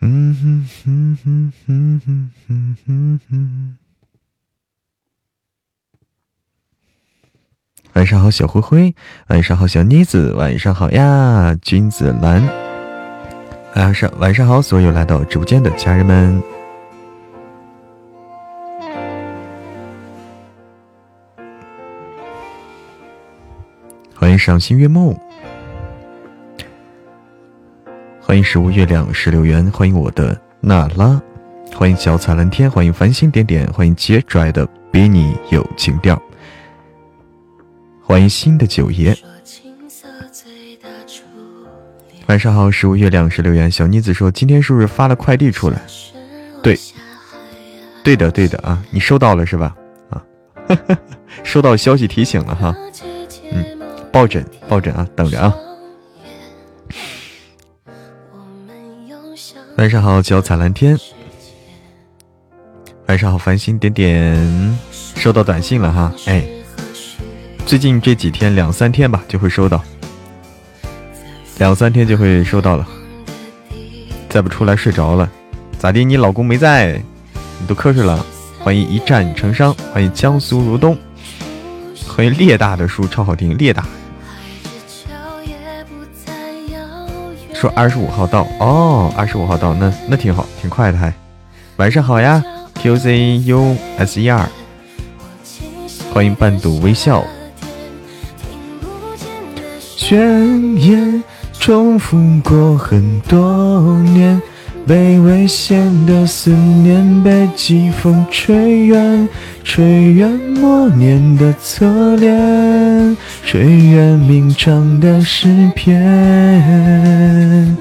嗯哼哼哼哼哼哼哼哼。晚上好，小灰灰。晚上好，小妮子。晚上好呀，君子兰。晚上晚上好，所有来到直播间的家人们。欢迎赏心悦目，欢迎十五月亮十六元，欢迎我的娜拉，欢迎小彩蓝天，欢迎繁星点点，欢迎杰拽的比你有情调，欢迎新的九爷。晚上好，十五月亮十六元，小妮子说今天是不是发了快递出来？对，对的对的啊，你收到了是吧？啊，收到消息提醒了哈，嗯，抱枕抱枕啊，等着啊。晚上好，脚踩蓝天。晚上好，繁星点点，收到短信了哈，哎，最近这几天两三天吧就会收到。两三天就会收到了，再不出来睡着了，咋地？你老公没在，你都瞌睡了。欢迎一战成伤，欢迎江苏如东，欢迎烈大的书超好听，烈大。说二十五号到哦，二十五号到，那那挺好，挺快的还。晚上好呀，Q Z U S E R，欢迎半度微笑。宣言。重复过很多年，被危险的思念被季风吹远，吹远默念的侧脸，吹远鸣唱的诗篇。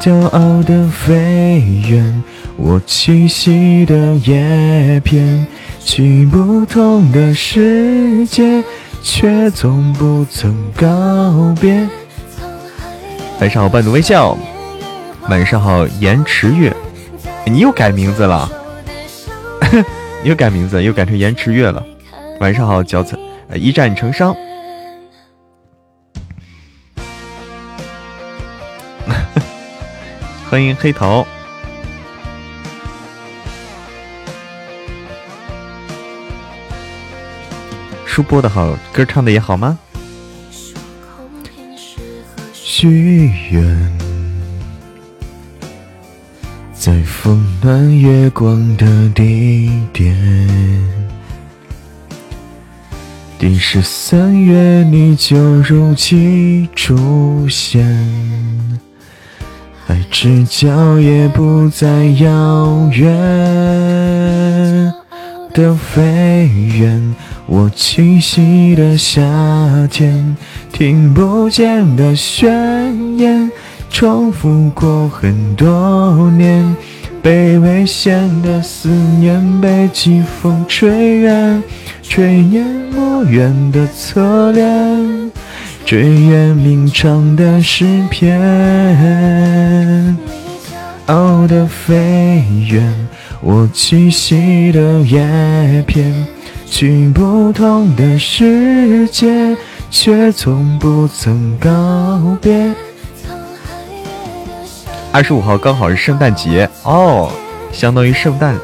骄傲的飞远，我栖息的叶片，去不同的世界，却从不曾告别。晚上好，半度微笑。晚上好，延迟月。你又改名字了？你 又改名字，又改成延迟月了。晚上好，脚踩一战成伤。欢迎黑桃。书播的好，歌唱的也好吗？许愿，在风暖月光的地点，第十三月你就如期出现，爱之角也不再遥远的飞远。我栖息的夏天，听不见的宣言，重复过很多年，被危险的思念被季风吹远，吹远莫远的侧脸，追远鸣唱的诗篇，傲的飞远，我栖息的叶片。去不同的世界，却从不曾告别。二十五号刚好是圣诞节哦，相当于圣诞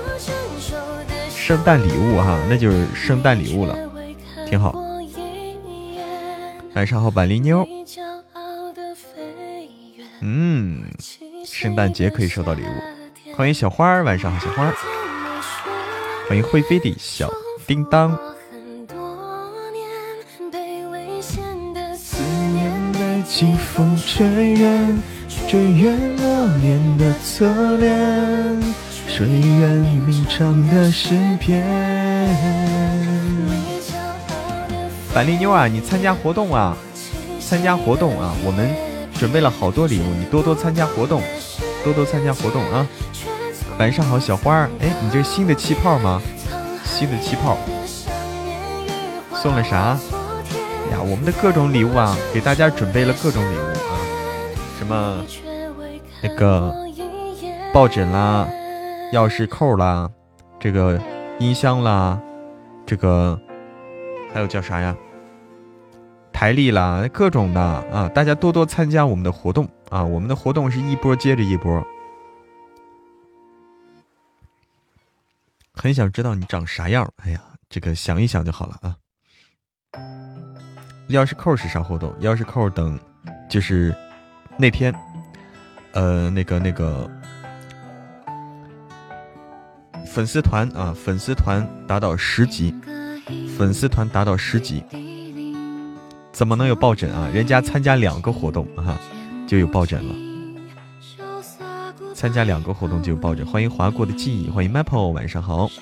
圣诞礼物哈，那就是圣诞礼物了，挺好。晚上好，板栗妞。嗯，圣诞节可以收到礼物。欢迎小花儿，晚上好，小花儿。欢迎会飞的小。叮当。思念被风吹远，追远默念的侧脸，追远鸣唱的诗篇。板栗妞啊，你参加活动啊？参加活动啊！我们准备了好多礼物，你多多参加活动，多多参加活动啊！晚上好，小花儿。哎，你这是新的气泡吗？新的气泡送了啥？呀，我们的各种礼物啊，给大家准备了各种礼物，么那个抱枕啦，钥匙扣啦，这个音箱啦，这个还有叫啥呀？台历啦，各种的啊，大家多多参加我们的活动啊，我们的活动是一波接着一波。很想知道你长啥样，哎呀，这个想一想就好了啊。钥匙扣是啥活动？钥匙扣等，就是那天，呃，那个那个粉丝团啊，粉丝团达到十级，粉丝团达到十级，怎么能有抱枕啊？人家参加两个活动啊，就有抱枕了。参加两个活动就有抱枕，欢迎划过的记忆，欢迎 Maple，晚上好。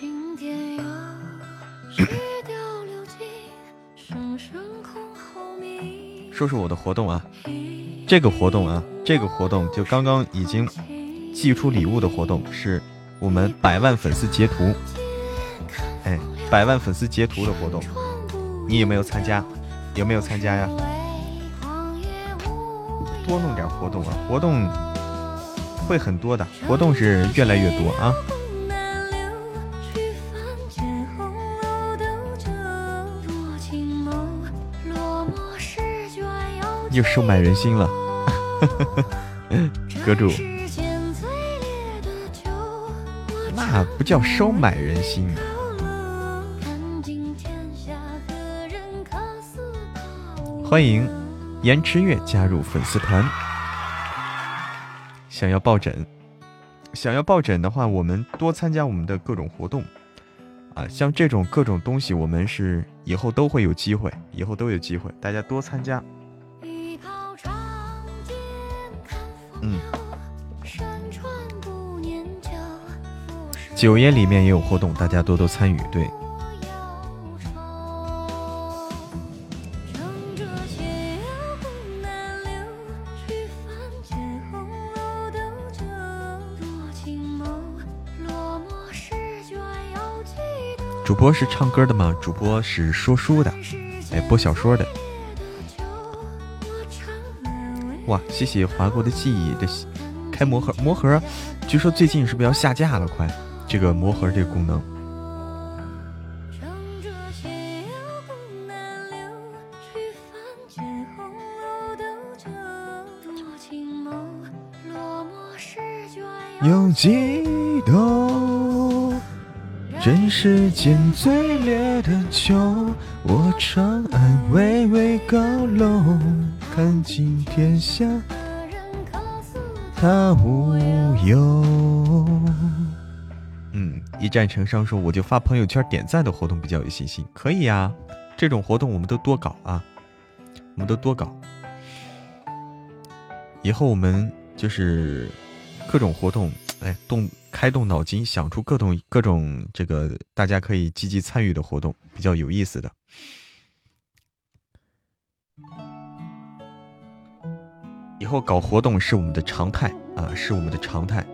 说说我的活动啊，这个活动啊，这个活动就刚刚已经寄出礼物的活动，是我们百万粉丝截图，哎，百万粉丝截图的活动，你有没有参加？有没有参加呀？多弄点活动啊，活动会很多的，活动是越来越多啊。又收买人心了，阁主，那不叫收买人心。欢迎颜池月加入粉丝团。想要抱枕，想要抱枕的话，我们多参加我们的各种活动啊，像这种各种东西，我们是以后都会有机会，以后都有机会，大家多参加。嗯，九爷里面也有活动，大家多多参与。对，主播是唱歌的吗？主播是说书的，哎，播小说的。哇，谢谢划过的记忆的开魔盒，魔盒据说最近是不是要下架了？快，这个魔盒这个功能。有几多人世间最烈的酒，我长安巍巍高楼。看尽天下，他无忧。嗯，一战成伤说，我就发朋友圈点赞的活动比较有信心。可以呀，这种活动我们都多搞啊，我们都多搞。以后我们就是各种活动，哎，动开动脑筋，想出各种各种这个大家可以积极参与的活动，比较有意思的。以后搞活动是我们的常态啊，是我们的常态。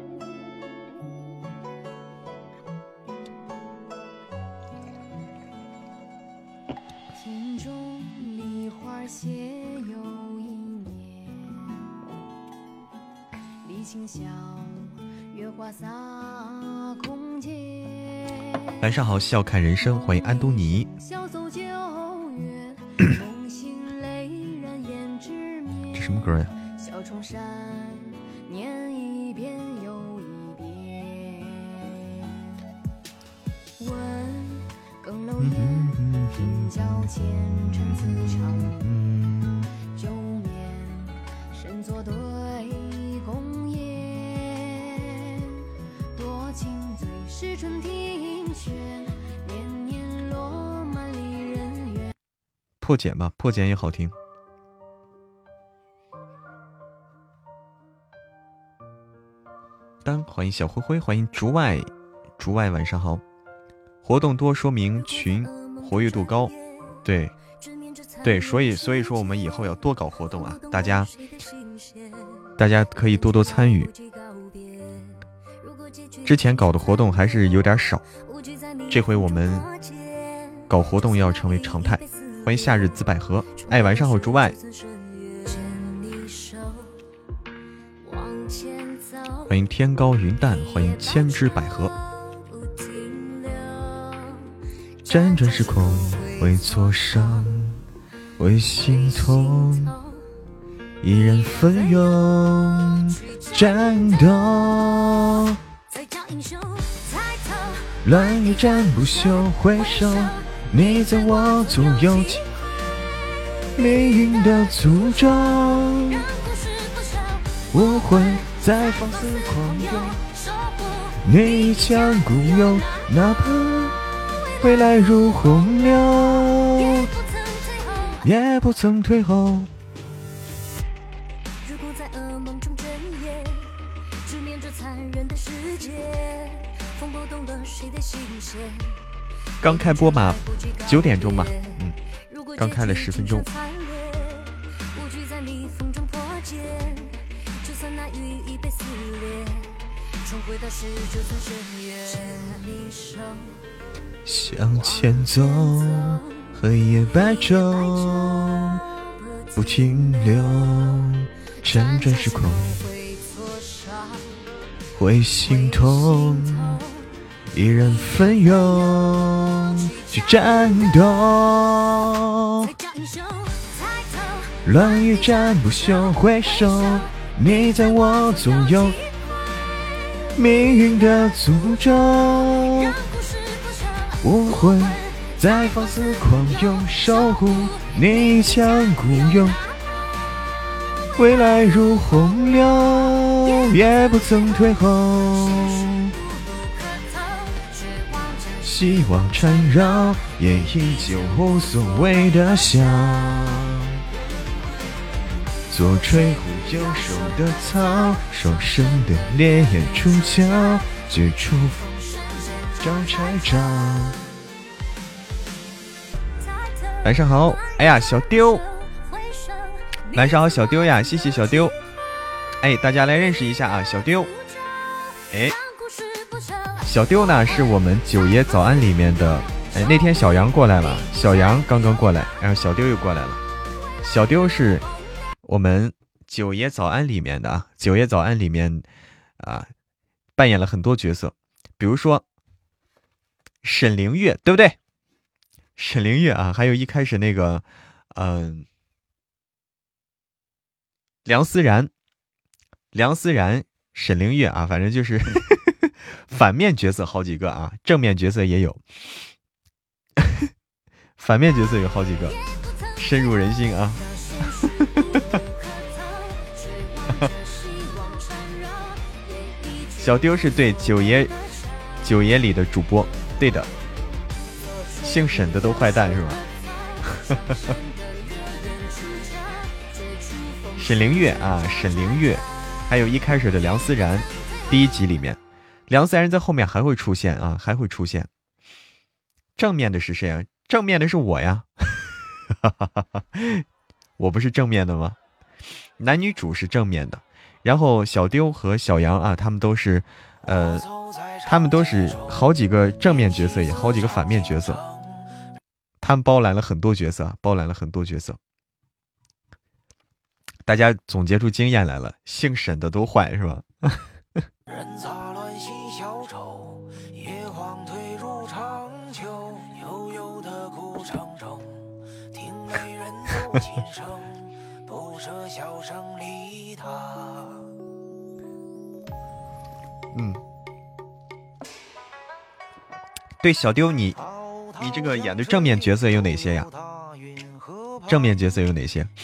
晚上好，笑看人生，欢迎安东尼。这什么歌呀？破茧吧，破茧也好听。当欢迎小灰灰，欢迎竹外，竹外晚上好。活动多说明群活跃度高，对，对，所以所以说我们以后要多搞活动啊，大家大家可以多多参与。之前搞的活动还是有点少，这回我们搞活动要成为常态。欢迎夏日紫百合，哎，晚上好，诸外。欢迎天高云淡，欢迎千枝百合。辗转时空，会挫伤，会心痛，依然奋勇战斗。乱与战不休，回首，你在我左右，命运的诅咒，我会在放肆狂涌，你一腔孤勇，哪怕未来如洪流，也不曾退后。刚开播嘛，九点钟吧，嗯，刚开了十分钟。向前走，黑夜白昼不停留，辗转时空会心痛。依然奋勇去战斗，乱与战不休，回首你在我左右，命运的诅咒，我会在放肆狂涌，守护你一腔孤勇，未来如洪流，也不曾退后。希望缠绕，也依旧无所谓的笑。左吹呼右手的草，双生的烈焰出鞘，绝处找拆招。晚上好，哎呀，小丢。晚上好，小丢呀，谢谢小丢。哎，大家来认识一下啊，小丢。哎。小丢呢，是我们九爷早安里面的。哎，那天小杨过来了，小杨刚刚过来，然后小丢又过来了。小丢是我们九爷早安里面的啊，九爷早安里面啊，扮演了很多角色，比如说沈凌月，对不对？沈凌月啊，还有一开始那个，嗯，梁思然，梁思然，沈凌月啊，反正就是。反面角色好几个啊，正面角色也有，反面角色有好几个，深入人心啊！小丢是对九爷，九爷里的主播，对的，姓沈的都坏蛋是吧？沈凌月啊，沈凌月，还有一开始的梁思然，第一集里面。梁三人在后面还会出现啊，还会出现。正面的是谁啊？正面的是我呀，我不是正面的吗？男女主是正面的，然后小丢和小杨啊，他们都是，呃，他们都是好几个正面角色，也好几个反面角色，他们包揽了很多角色，包揽了很多角色。大家总结出经验来了，姓沈的都坏是吧？嗯，对，小丢你，你这个演的正面角色有哪些呀？正面角色有哪些？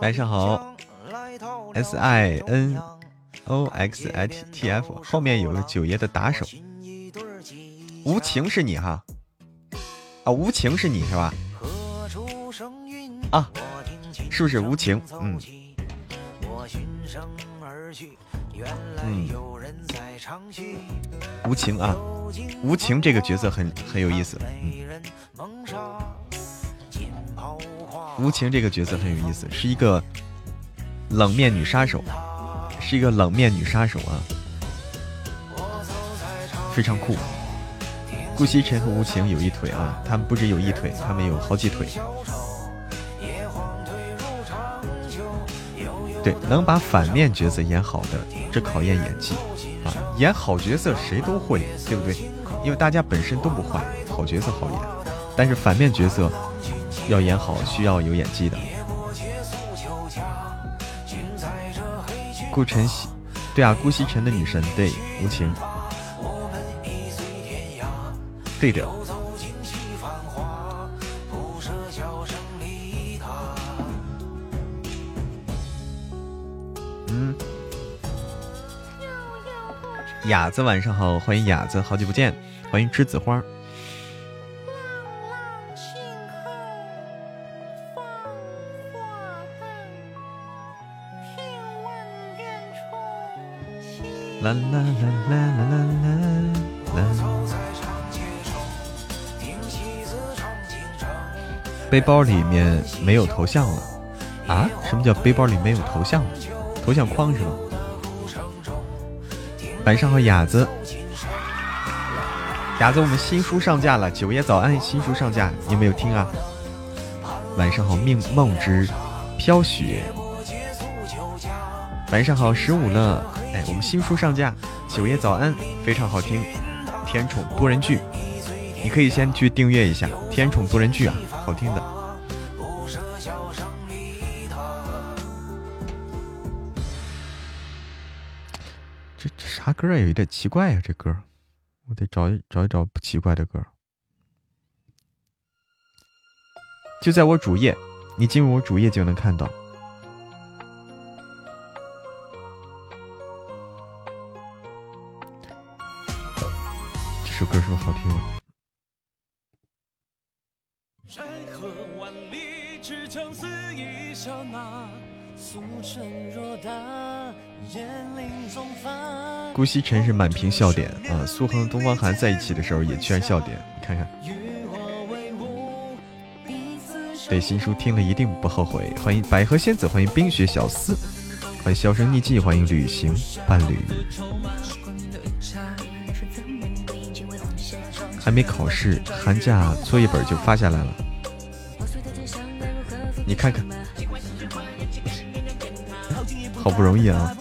晚上好，S I N O X H T F 后面有个九爷的打手。无情是你哈，啊，无情是你是吧？啊，是不是无情？嗯，嗯，无情啊，无情这个角色很很有意思。无情这个角色很有意思，是一个冷面女杀手，是一个冷面女杀手啊，非常酷。顾惜尘和无情有一腿啊，他们不止有一腿，他们有好几腿。对，能把反面角色演好的，这考验演技啊！演好角色谁都会，对不对？因为大家本身都不坏，好角色好演，但是反面角色要演好，需要有演技的。顾晨曦，对啊，顾惜尘的女神，对，无情。对的。嗯，雅子晚上好，欢迎雅子，好久不见，欢迎栀子花。啦啦啦啦啦啦背包里面没有头像了啊？什么叫背包里没有头像了？头像框是吗？晚上好，雅子，雅子，我们新书上架了，九爷早安，新书上架，你有没有听啊？晚上好，命梦之飘雪。晚上好，十五了，哎，我们新书上架，九爷早安，非常好听，甜宠多人剧。你可以先去订阅一下《天宠多人剧》啊，好听的。歌啊？有点奇怪呀，这歌，我得找一找一找不奇怪的歌。就在我主页，你进入我主页就能看到。这首歌是不是好听？顾惜尘是满屏笑点啊！苏恒、东方寒在一起的时候也全笑点，你看看。对新书听了一定不后悔。欢迎百合仙子，欢迎冰雪小司，欢迎销声匿迹，欢迎旅行伴侣。还没考试，寒假作业本就发下来了，你看看。好不容易啊！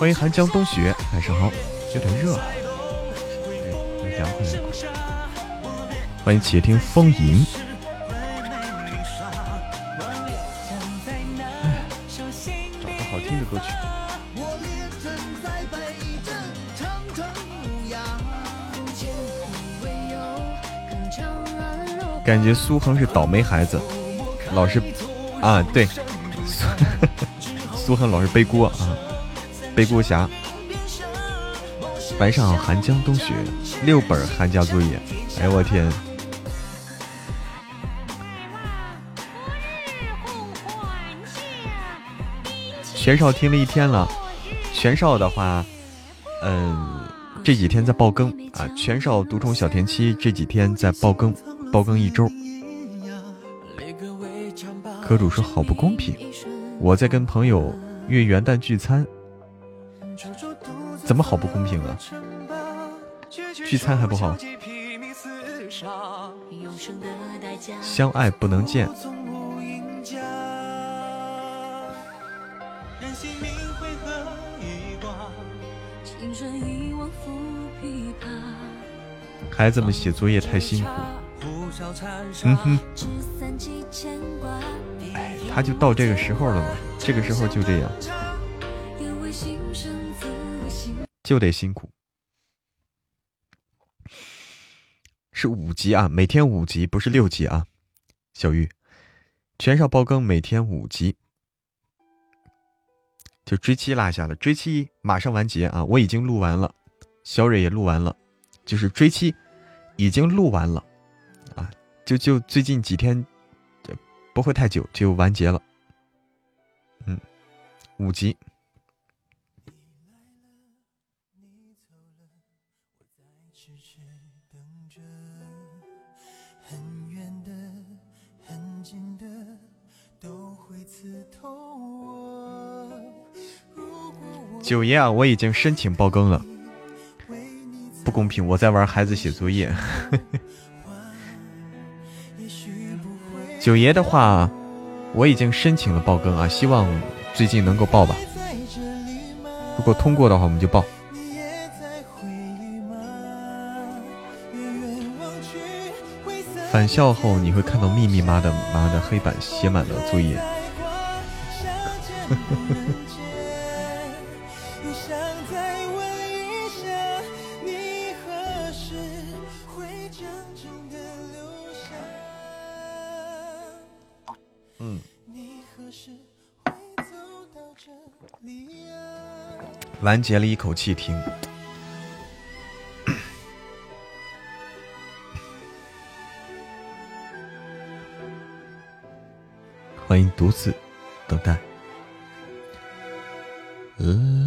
欢迎寒江冬雪，晚上好，有点热，对凉快凉快。欢迎且听风吟，找个好听的歌曲。感觉苏恒是倒霉孩子，老是啊，对，苏恒老是背锅啊，背锅侠。晚上，寒江冬雪，六本寒假作业，哎呦我天！玄少听了一天了，玄少的话，嗯，这几天在爆更啊，玄少独宠小田七这几天在爆更。爆更一周，科主说好不公平。我在跟朋友约元旦聚餐，怎么好不公平啊？聚餐还不好？相爱不能见。孩子们写作业太辛苦。嗯哼，哎，他就到这个时候了嘛，这个时候就这样，就得辛苦。是五集啊，每天五集，不是六集啊。小玉，全少包更，每天五集。就追妻落下了，追妻马上完结啊！我已经录完了，小蕊也录完了，就是追妻已经录完了。啊就就最近几天，不会太久就完结了。嗯，五级。九爷啊，我已经申请爆更了。不公平，我在玩孩子写作业。九爷的话，我已经申请了爆更啊，希望最近能够爆吧。如果通过的话，我们就爆。返校后你会看到密密麻的麻的黑板写满了作业。完结了一口气听，欢迎独自等待。啦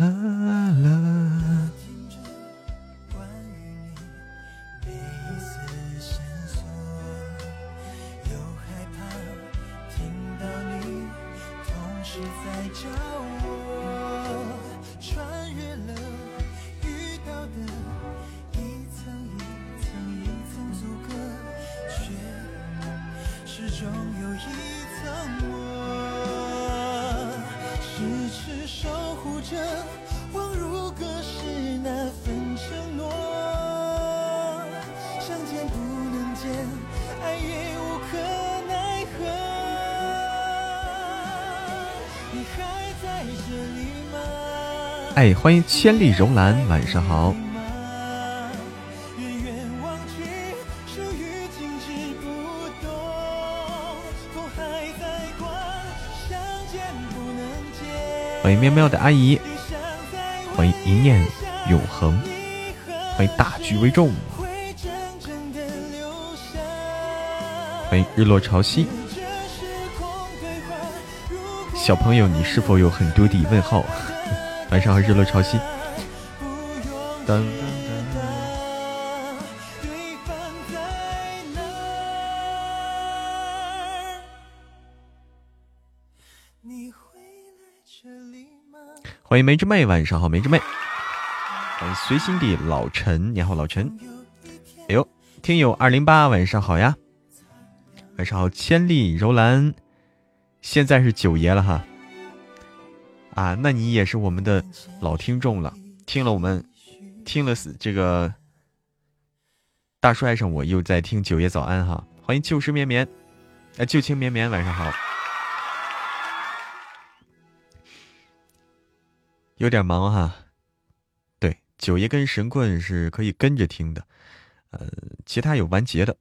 哎，欢迎千里柔兰，晚上好。欢迎喵喵的阿姨，欢迎一念永恒，欢迎大局为重，欢迎日落潮汐。小朋友，你是否有很多的问号？晚上好，日落潮汐。噔。欢迎梅之妹，晚上好，梅之妹。欢迎随心的老陈，你好，老陈。哎呦，听友二零八，晚上好呀。晚上好，千里柔兰。现在是九爷了哈。啊，那你也是我们的老听众了，听了我们听了这个大叔爱上我，又在听九爷早安哈，欢迎旧时绵绵，哎，旧情绵绵，晚上好，有点忙哈，对，九爷跟神棍是可以跟着听的，呃，其他有完结的。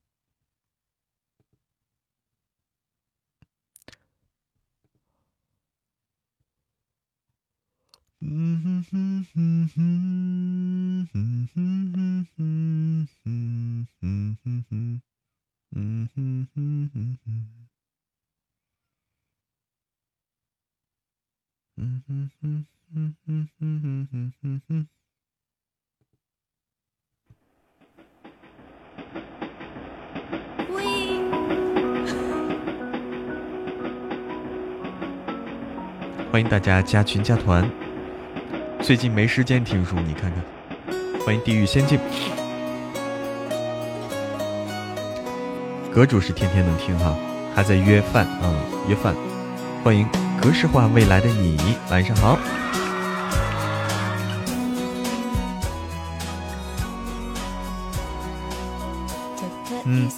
嗯哼哼哼哼哼哼哼哼哼哼哼，嗯哼哼哼哼，嗯哼哼哼哼哼哼哼哼。喂欢迎大家加群加团。最近没时间听书，你看看。欢迎地狱仙境，阁主是天天能听哈，还在约饭啊，约饭。欢迎格式化未来的你，晚上好。嗯，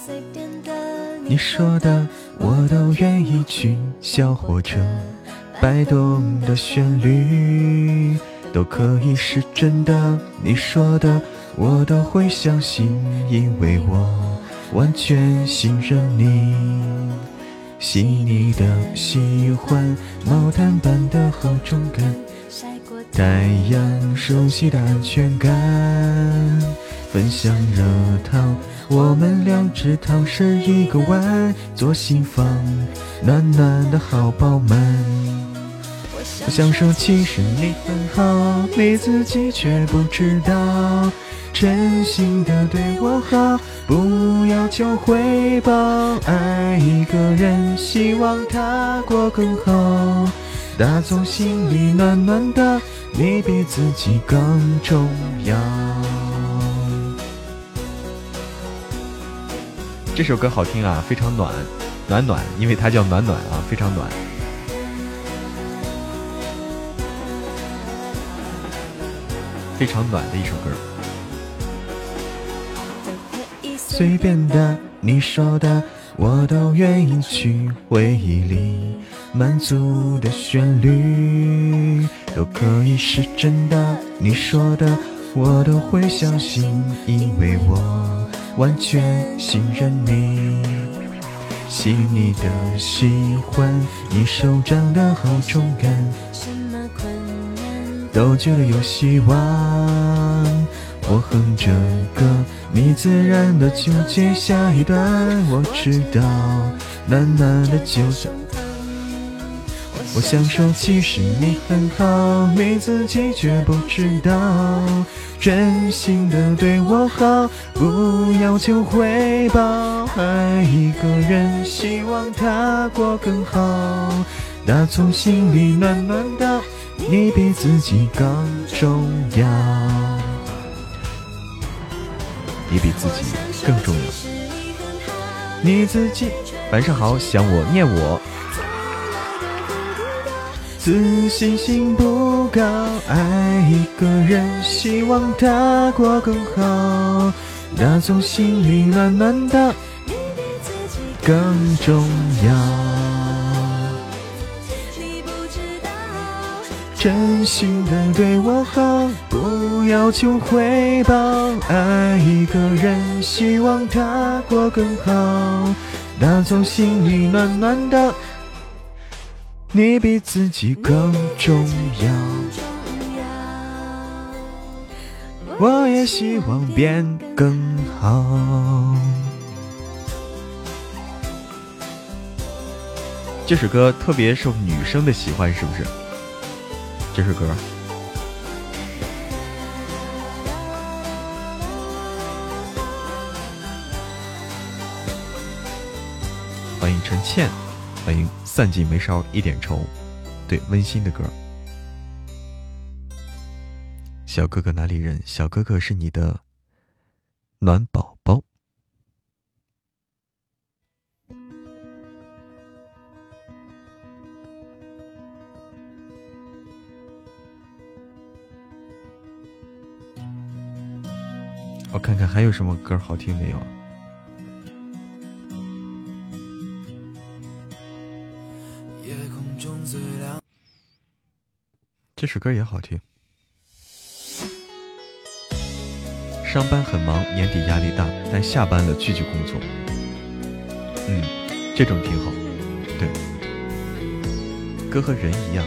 你说的我都愿意去，小火车摆动的旋律。都可以是真的，你说的我都会相信，因为我完全信任你。细腻的喜欢，毛毯般的厚重感，太阳熟悉的安全感。分享热汤，我们两只汤匙一个碗，左心房，暖暖的好饱满。我想说，其实你很好，你自己却不知道。真心的对我好，不要求回报。爱一个人，希望他过更好。打从心里暖暖的，你比自己更重要。这首歌好听啊，非常暖，暖暖，因为它叫暖暖啊，非常暖。非常暖的一首歌。随便的，你说的，我都愿意去回忆里满足的旋律，都可以是真的。你说的，我都会相信，因为我完全信任你。细腻的喜欢，你手掌的好重感。都觉得有希望。我哼着歌，你自然的就接下一段。我知道，暖暖的就像。我想说，其实你很好，你自己却不知道。真心的对我好，不要求回报。爱一个人，希望他过更好。打从心里暖暖的。你比自己更重要，你比自己更重要。你自己晚上好，想我念我，自信心不高，爱一个人，希望他过更好，那从心里暖暖的，更重要。真心的对我好，不要求回报。爱一个人，希望他过更好。打从心里暖暖的，你比自己更重要。我也希望变更好。这首歌特别受女生的喜欢，是不是？这首歌，欢迎陈倩，欢迎散尽眉梢一点愁，对温馨的歌。小哥哥哪里人？小哥哥是你的暖宝宝。我看看还有什么歌好听没有？这首歌也好听。上班很忙，年底压力大，但下班了继续工作。嗯，这种挺好。对，歌和人一样。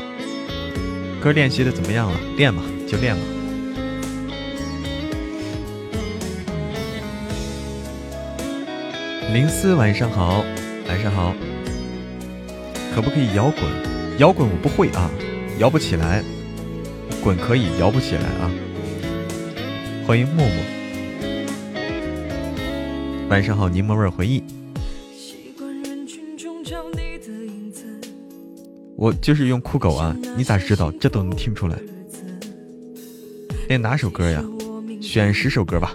歌练习的怎么样了？练吧，就练吧。林思晚上好，晚上好。可不可以摇滚？摇滚我不会啊，摇不起来。滚可以，摇不起来啊。欢迎默默。晚上好，柠檬味回忆。我就是用酷狗啊，你咋知道？这都能听出来。练哪首歌呀？选十首歌吧。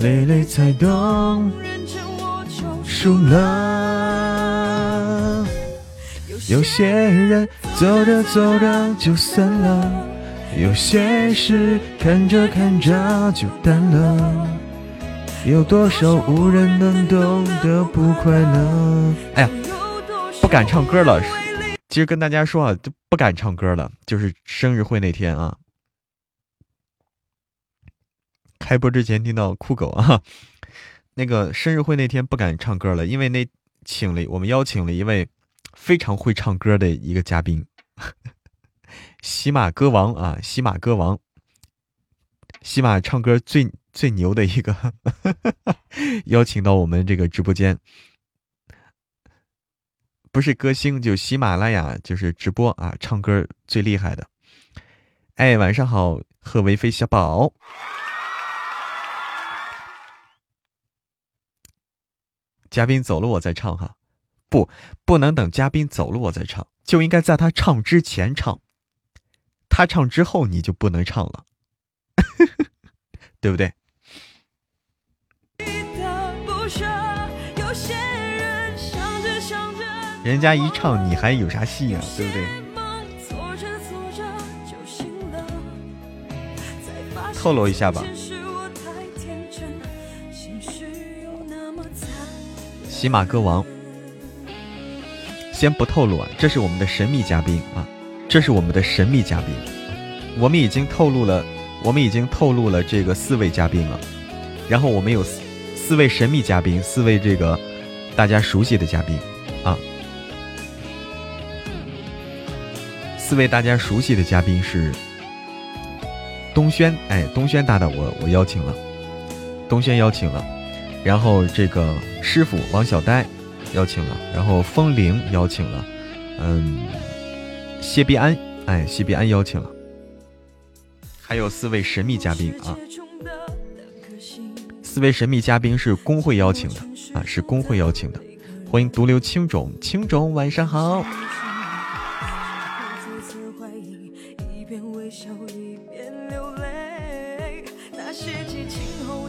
累累才懂，输了。有些人走着走着就散了，有些事看着看着就淡了，有多少无人能懂得不快乐？哎呀，不不敢唱歌了。其实跟大家说啊，就不敢唱歌了。就是生日会那天啊，开播之前听到酷狗啊，那个生日会那天不敢唱歌了，因为那请了我们邀请了一位非常会唱歌的一个嘉宾，喜马歌王啊，喜马歌王，喜马唱歌最最牛的一个，邀请到我们这个直播间。不是歌星，就喜马拉雅就是直播啊，唱歌最厉害的。哎，晚上好，贺维飞小宝。嘉宾走了我再唱哈，不，不能等嘉宾走了我再唱，就应该在他唱之前唱，他唱之后你就不能唱了，对不对？人家一唱，你还有啥戏啊？对不对？透露一下吧。喜马歌王，先不透露啊，这是我们的神秘嘉宾啊，这是我们的神秘嘉宾。我们已经透露了，我们已经透露了这个四位嘉宾了，然后我们有四位神秘嘉宾，四位这个大家熟悉的嘉宾啊。四位大家熟悉的嘉宾是东轩，哎，东轩大大，我我邀请了，东轩邀请了，然后这个师傅王小呆邀请了，然后风铃邀请了，嗯，谢必安，哎，谢必安邀请了，还有四位神秘嘉宾啊，四位神秘嘉宾是工会邀请的啊，是工会邀请的，欢迎独留青种，青种晚上好。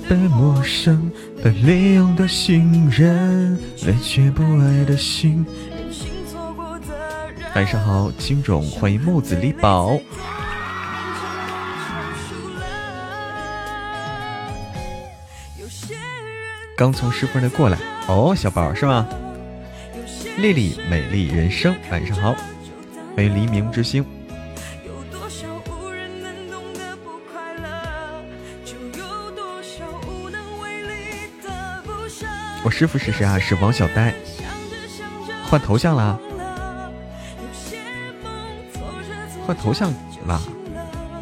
被陌生、被利用的信任，爱却不爱的心。晚上好，金种，欢迎木子李宝。刚从师傅那过来，哦，小宝是吗？丽丽，美丽人生，晚上好，欢迎黎明之星。我师傅是谁啊？是王小呆，换头像啦，换头像啦。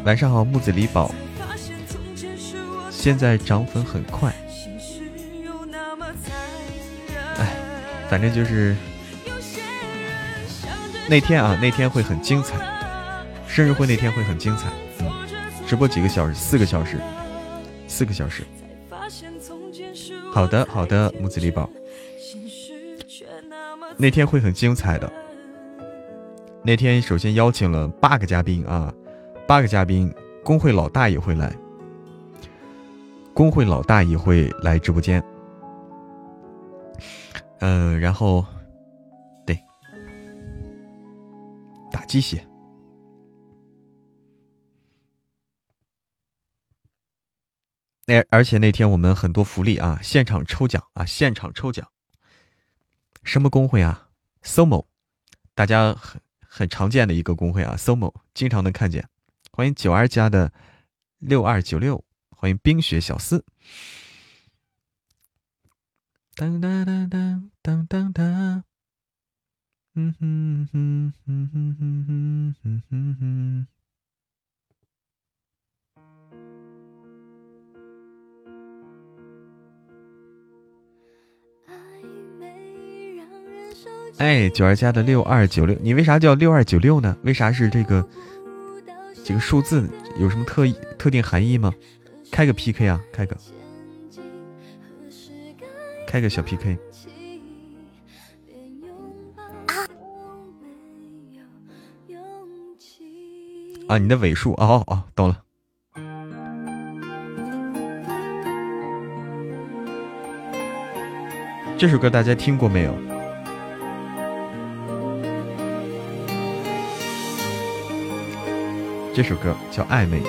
晚上好，木子李宝。现在涨粉很快，哎，反正就是那天啊，那天会很精彩，生日会那天会很精彩。直播几个小时，四个小时，四个小时。好的，好的，木子李宝，那天会很精彩的。那天首先邀请了八个嘉宾啊，八个嘉宾，工会老大也会来，工会老大也会来直播间。嗯，然后，对，打鸡血。那而且那天我们很多福利啊，现场抽奖啊，现场抽奖。什么工会啊？SOMO，大家很很常见的一个工会啊，SOMO 经常能看见。欢迎九二家的六二九六，欢迎冰雪小四。当当当当当当当，嗯哼哼哼哼哼哼哼哼哼。哎，九二加的六二九六，你为啥叫六二九六呢？为啥是这个几个数字？有什么特特定含义吗？开个 PK 啊，开个，开个小 PK。啊，你的尾数哦哦，懂了。这首歌大家听过没有？这首歌叫《暧昧》。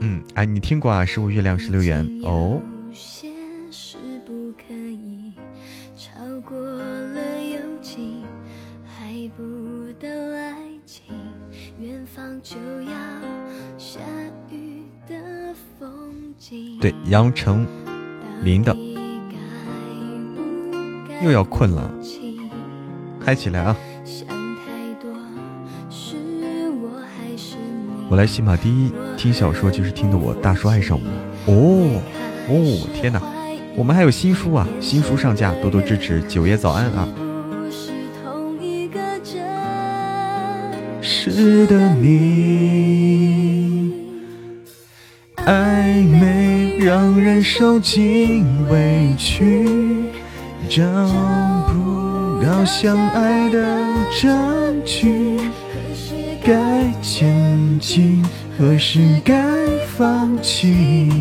嗯，《哎，你听过啊？十五月亮十六圆哦。对，杨丞琳的。又要困了，嗨起来啊！我来喜马第一听小说就是听的我大叔爱上我哦哦天哪！我们还有新书啊，新书上架，多多支持。九爷早安啊！是的，你暧昧让人受尽委屈。找不到相爱的证据，该前进，何时该放弃？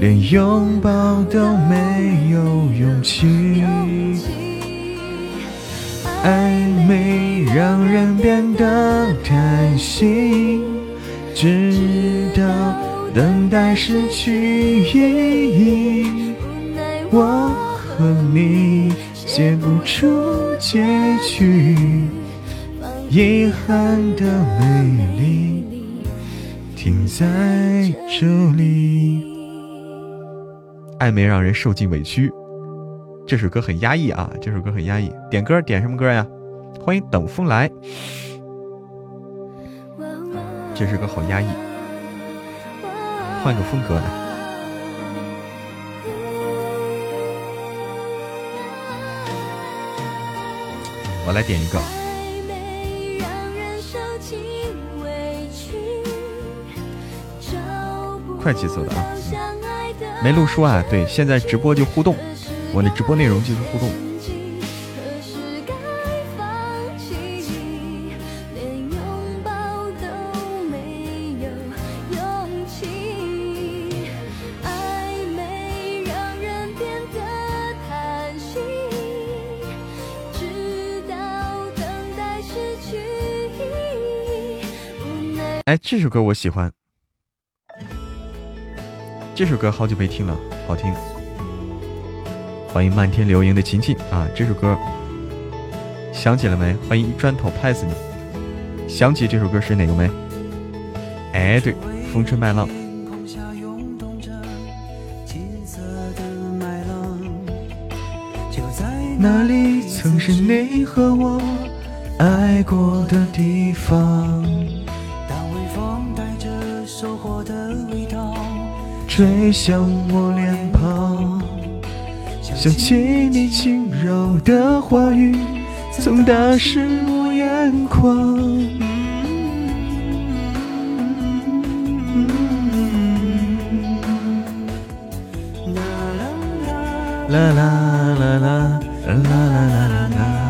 连拥抱都没有勇气。暧昧让人变得贪心，直到等待失去意义。我。和你写不出结局，遗憾的美丽停在这里。暧昧让人受尽委屈，这首歌很压抑啊！这首歌很压抑。点歌点什么歌呀？欢迎等风来。这首歌好压抑，换个风格来。我来点一个，快节奏的啊！没录书啊？对，现在直播就互动，我的直播内容就是互动。这首歌我喜欢。这首歌好久没听了，好听。欢迎漫天流萤的琴琴啊！这首歌想起了没？欢迎砖头拍死你！想起这首歌是哪个没？哎，对，风吹麦浪。那里曾是你和我爱过的地方。吹向我脸庞，想起你轻柔的话语，曾打湿我眼眶。啦啦啦啦啦啦啦啦啦。啦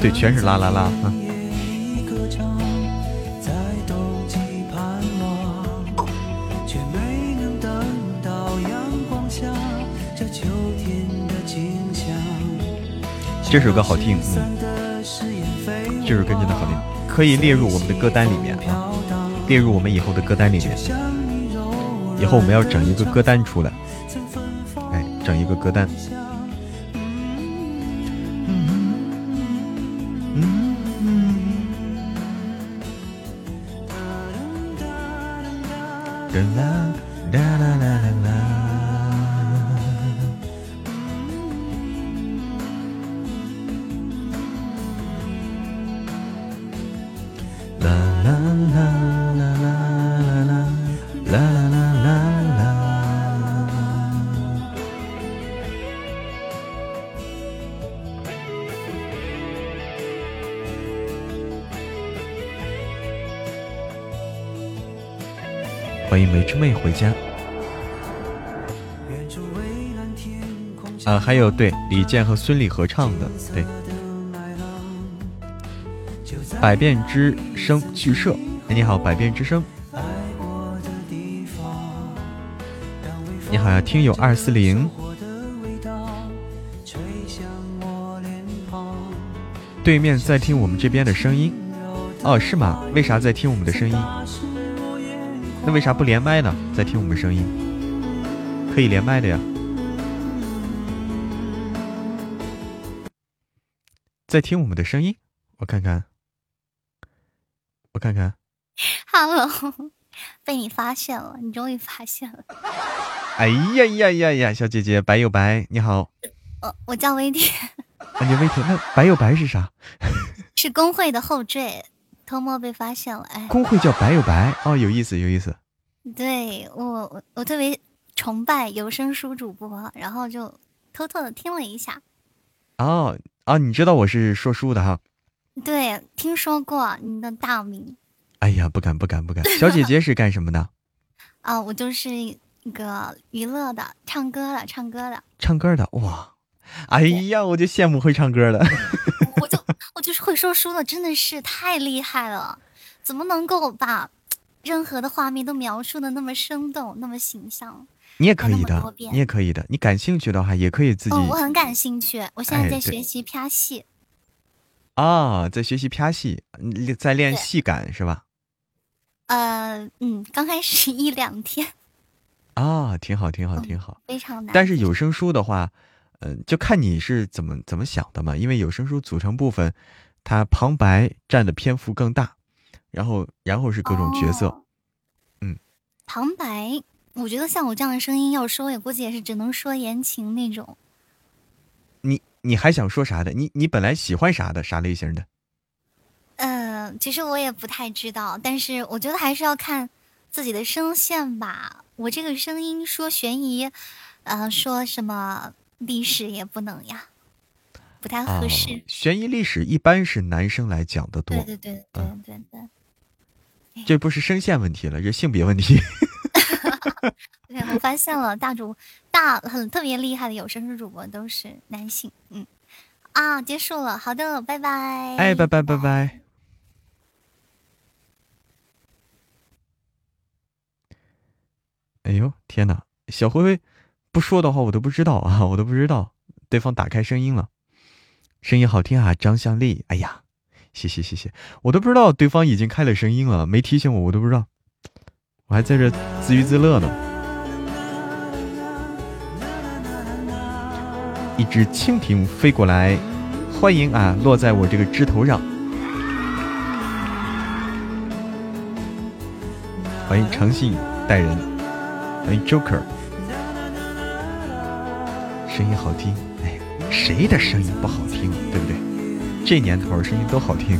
对，全是啦啦啦啊！这首歌好听，嗯，这首歌真的好听，可以列入我们的歌单里面啊，列入我们以后的歌单里面。以后我们要整一个歌单出来，哎，整一个歌单。da da da da da《玫瑰之魅》回家。啊，还有对李健和孙俪合唱的，对。百变之声剧社，你好，百变之声。你好，听友二四零。对面在听我们这边的声音？哦，是吗？为啥在听我们的声音？那为啥不连麦呢？在听我们声音，可以连麦的呀。在听我们的声音，我看看，我看看。Hello，被你发现了，你终于发现了。哎呀呀呀呀，小姐姐，白又白，你好。我我叫微甜。啊，你微甜，那白又白是啥？是工会的后缀，偷摸被发现了。哎，工会叫白有白，哦，有意思，有意思。对我，我我特别崇拜有声书主播，然后就偷偷的听了一下。哦。啊，你知道我是说书的哈？对，听说过你的大名。哎呀，不敢不敢不敢！小姐姐是干什么的？啊，我就是一个娱乐的，唱歌的，唱歌的。唱歌的哇！哎呀，我就羡慕会唱歌的。说书的，真的是太厉害了！怎么能够把任何的画面都描述的那么生动，那么形象？你也可以的，你也可以的。你感兴趣的话，也可以自己。我很感兴趣，我现在在学习啪戏。啊，在学习啪戏，在练戏感是吧？呃，嗯，刚开始一两天。啊，挺好，挺好，挺好。非常难。但是有声书的话，嗯，就看你是怎么怎么想的嘛。因为有声书组成部分，它旁白占的篇幅更大，然后然后是各种角色。嗯。旁白。我觉得像我这样的声音要说，也估计也是只能说言情那种。你你还想说啥的？你你本来喜欢啥的？啥类型的？嗯，其实我也不太知道，但是我觉得还是要看自己的声线吧。我这个声音说悬疑，呃，说什么历史也不能呀，不太合适。悬疑历史一般是男生来讲的多。对对对对对对。这不是声线问题了，这性别问题。对，我发现了，大主大很特别厉害的有声书主播都是男性。嗯，啊，结束了，好的，拜拜。哎，拜拜拜拜。哎呦，天哪！小灰灰不说的话，我都不知道啊，我都不知道对方打开声音了，声音好听啊，张向丽。哎呀，谢谢谢谢，我都不知道对方已经开了声音了，没提醒我，我都不知道。我还在这自娱自乐呢。一只蜻蜓飞过来，欢迎啊，落在我这个枝头上。欢迎诚信待人，欢迎 Joker，声音好听。谁的声音不好听，对不对？这年头声音都好听。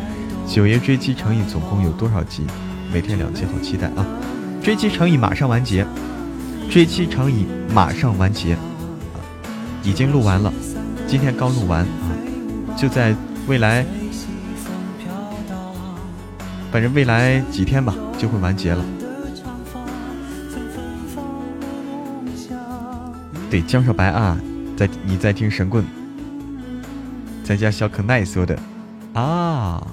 九爷追妻成瘾总共有多少集？每天两集，好期待啊！追妻成瘾马上完结，追妻成瘾马上完结，啊，已经录完了，今天刚录完啊，就在未来，反正未来几天吧就会完结了。对，江少白啊，在你在听神棍，在家小可奈说的啊。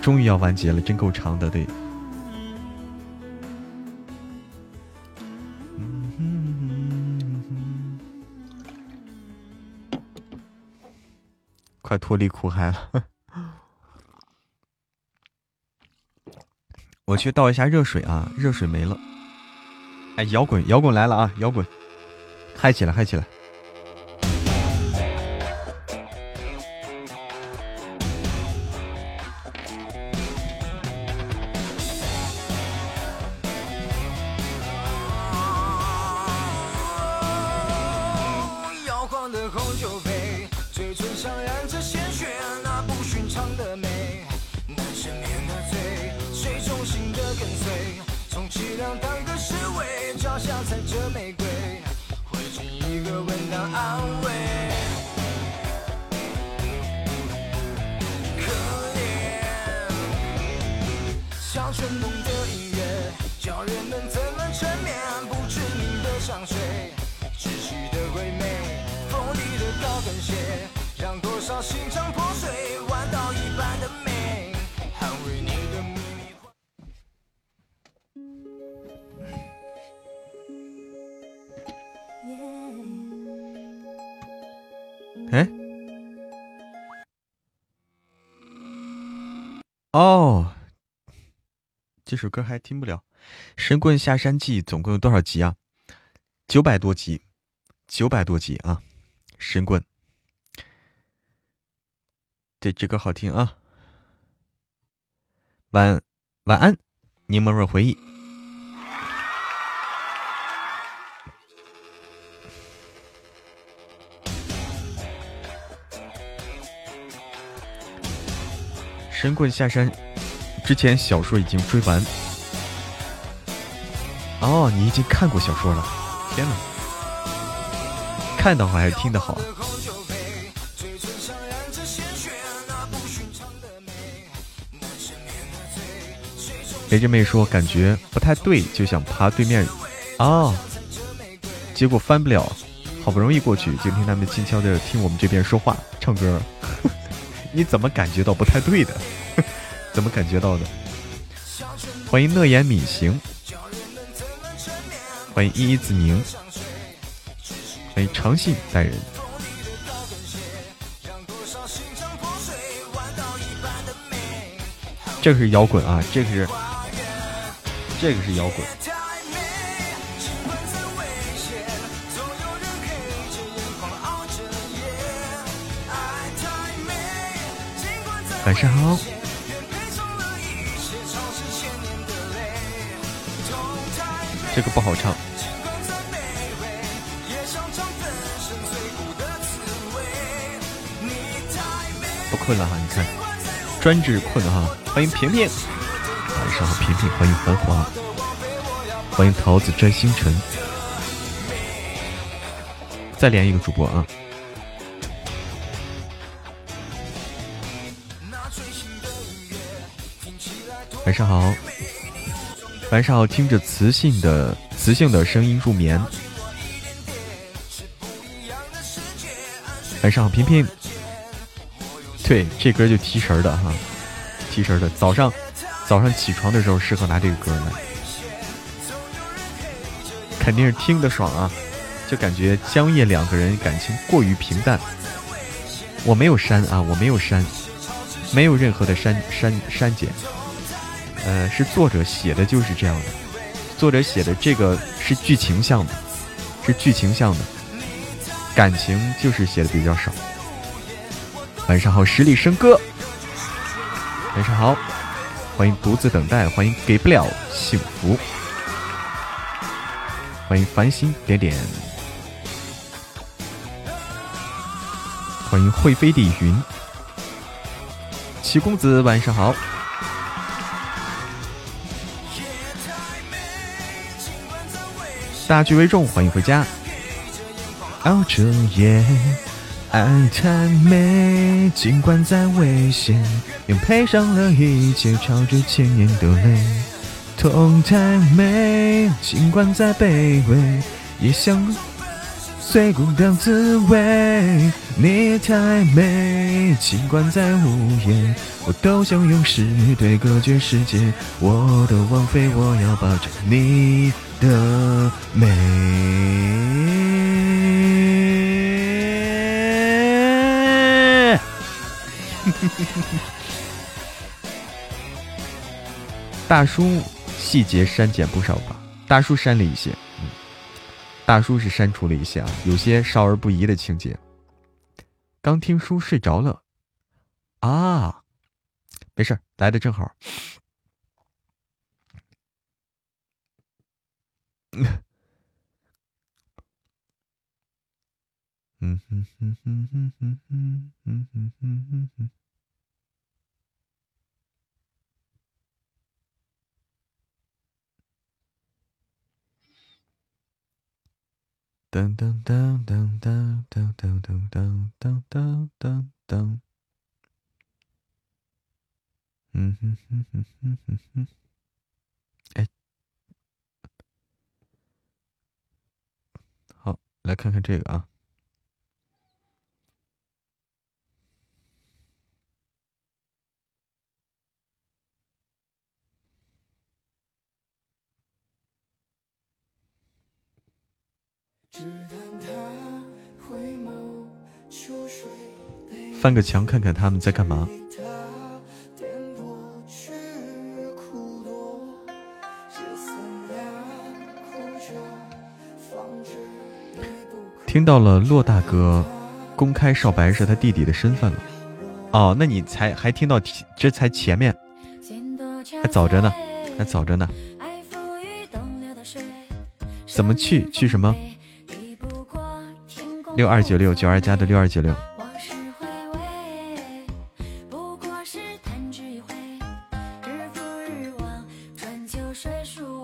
终于要完结了，真够长的，对。快脱离苦海了，我去倒一下热水啊，热水没了。哎，摇滚，摇滚来了啊，摇滚，嗨起来，嗨起来。到心中破碎，玩到一半的美，捍卫你的秘密。哎。哦，这首歌还听不了，《神棍下山记》总共有多少集啊？九百多集，九百多集啊！神棍，这，这歌好听啊。晚晚安，柠檬味回忆。神棍下山之前，小说已经追完。哦，你已经看过小说了？天哪！看的好还是听的好？雷着妹说感觉不太对，就想爬对面。啊，结果翻不了，好不容易过去，就听他们轻悄的听我们这边说话、唱歌。你怎么感觉到不太对的？怎么感觉到的？欢迎乐言敏行，欢迎依依子宁，欢迎长信待人。这个是摇滚啊，这个是，这个是摇滚。晚上好，这个不好唱。不困了哈，你看，专治困哈。欢迎平平，晚上好，平平，欢迎繁华，欢迎桃子摘星辰，再连一个主播啊。晚上好，晚上好，听着磁性的磁性的声音入眠。晚上好，平平。对，这歌就提神的哈，提神的。早上早上起床的时候适合拿这个歌来，肯定是听得爽啊，就感觉江夜两个人感情过于平淡。我没有删啊，我没有删，没有任何的删删删减。呃，是作者写的，就是这样的。作者写的这个是剧情向的，是剧情向的，感情就是写的比较少。晚上好，十里笙歌。晚上好，欢迎独自等待，欢迎给不了幸福，欢迎繁星点点，欢迎会飞的云。齐公子，晚上好。大局为重，欢迎回家。熬着夜，爱太美，尽管再危险，又配上了一切，朝着千年的泪。痛太美，尽管再卑微，也想最孤单滋味。你太美，尽管再无言，我都想用诗对隔绝世界。我的王妃，我要抱着你。的美，大叔细节删减不少吧？大叔删了一些，嗯，大叔是删除了一些啊，有些少儿不宜的情节。刚听书睡着了，啊，没事来的正好。嗯哼哼哼哼哼哼哼哼哼哼哼噔噔噔噔噔噔噔噔噔噔噔噔，嗯哼哼哼哼哼哼。哎，好来看看这个啊！翻个墙看看他们在干嘛。听到了洛大哥公开少白是他弟弟的身份了，哦，那你才还听到这才前面，还早着呢，还早着呢，怎么去去什么？六二九六九二加的六二九六。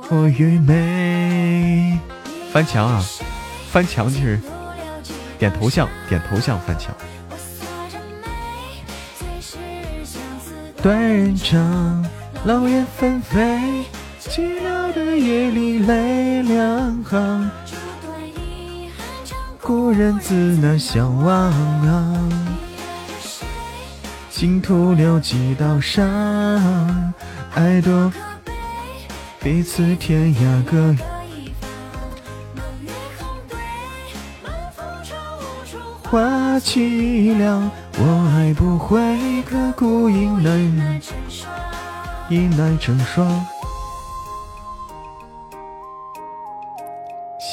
我与美，翻墙啊！翻墙就是点头像，点头像翻墙。断人肠，老燕纷飞，寂寥的夜里泪两行。故人自难相忘，心徒留几道伤，爱多。彼此天涯各一方花凄凉，我爱不会刻骨应难，应难成双。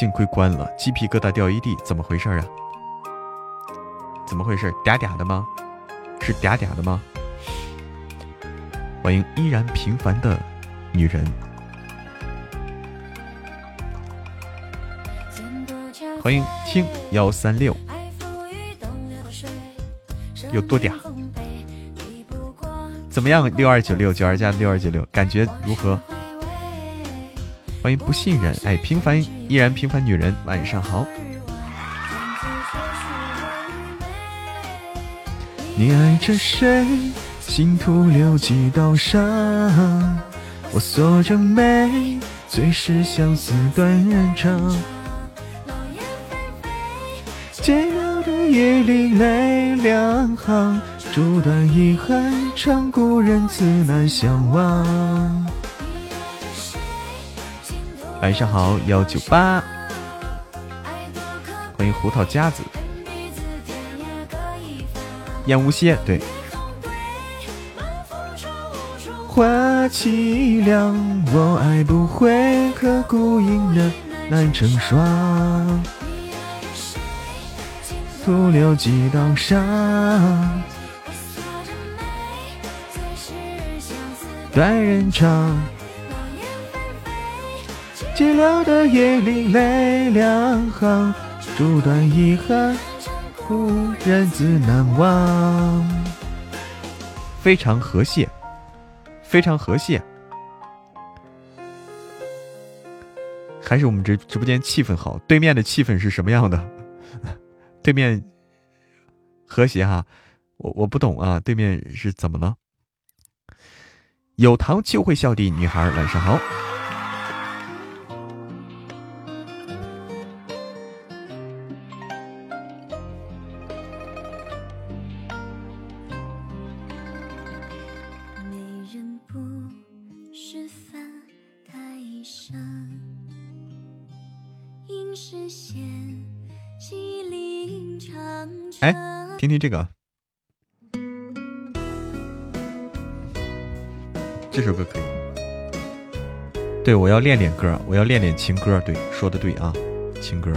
幸亏关了，鸡皮疙瘩掉一地，怎么回事啊？怎么回事？嗲嗲的吗？是嗲嗲的吗？欢迎依然平凡的女人。欢迎听幺三六，有多嗲？怎么样？六二九六九二加六二九六，感觉如何？欢迎不信任，哎，平凡依然平凡女人，晚上好。你爱着谁？心徒留几道伤。我锁着眉，最是相思断人肠。寂寥的夜里泪两行，烛短遗憾长，故人自难相忘。晚上好，幺九八，欢迎胡桃夹子，烟无歇，对。花凄凉，我爱不会刻骨铭的难成双。徒留几道伤，断人肠。寂寥的夜里泪两行，烛断遗憾，故人自难忘。非常和谐，非常和谐。还是我们这直播间气氛好，对面的气氛是什么样的？对面和谐哈，我我不懂啊，对面是怎么了？有糖就会笑的女孩，晚上好。哎，听听这个，这首歌可以。对，我要练练歌，我要练练情歌。对，说的对啊，情歌。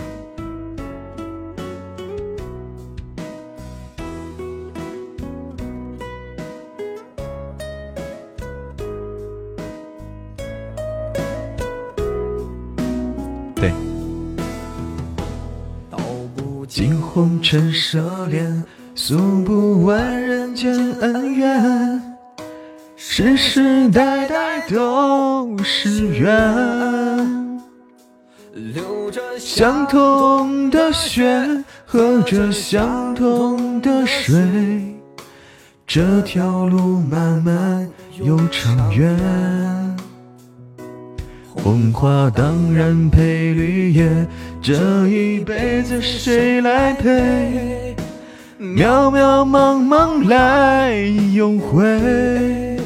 红尘奢恋，诉不完人间恩怨，世世代代都是缘。流着相同的血，喝着相同的水，这条路漫漫又长远。红花当然配绿叶，这一辈子谁来陪？渺渺茫茫来又回，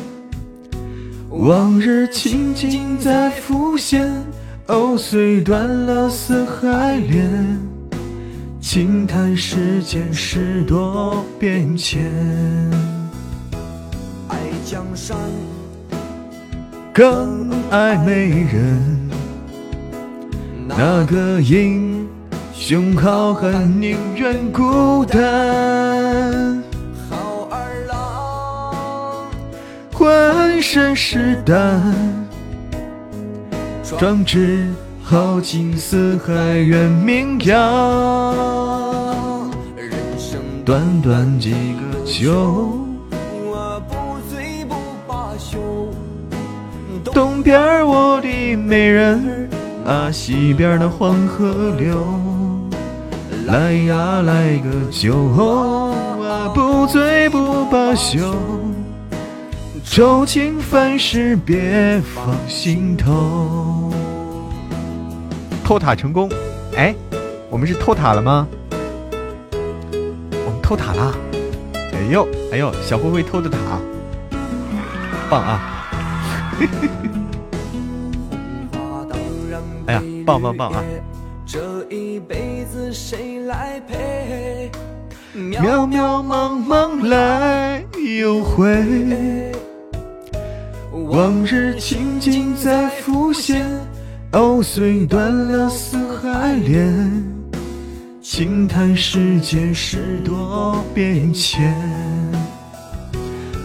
往日情景在浮现。藕虽断了丝还连，轻叹世间事多变迁。爱江山。更爱美人，那个英雄好汉宁愿孤单。好儿郎，浑身是胆，壮志豪情四海远名扬。人生短短几个秋。东边我的美人啊，西边那黄河流，来呀来个酒啊，不醉不罢休，愁情烦事别放心头。偷塔成功，哎，我们是偷塔了吗？我们偷塔了，哎呦哎呦，小灰灰偷的塔，棒啊！嘿嘿嘿棒棒棒啊！渺渺茫茫来又回，往日情景再浮现。藕虽断了丝还连，轻叹世间事多变迁。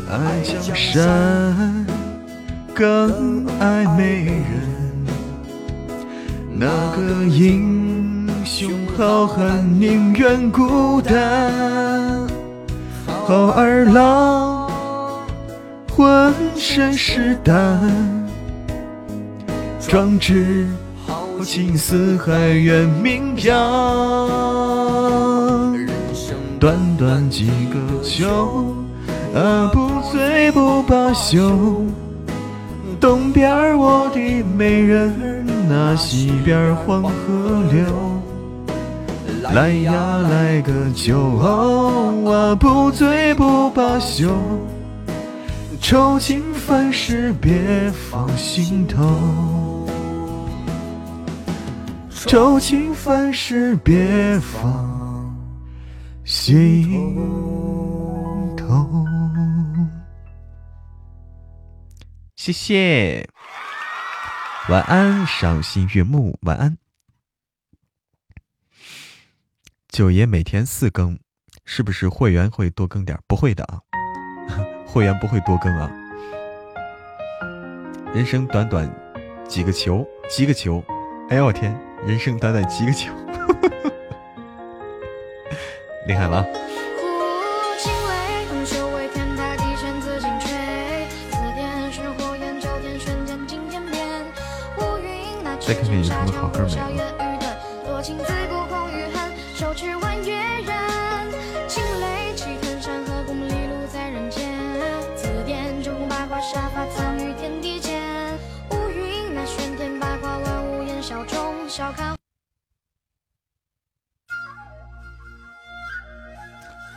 爱江山。更爱美人，那个英雄好汉宁愿孤单。好儿郎，浑身是胆，壮志豪情四海远名扬。短短几个秋，啊，不醉不罢休。东边我的美人儿，那西边黄河流。来呀来个酒啊，不醉不罢休。愁情烦事别放心头，愁情烦事别放心头。谢谢，晚安，赏心悦目，晚安。九爷每天四更，是不是会员会多更点？不会的啊，会员不会多更啊。人生短短几个球，几个球，哎呦我天，人生短短几个球，厉害了。再看看有什么好歌没有？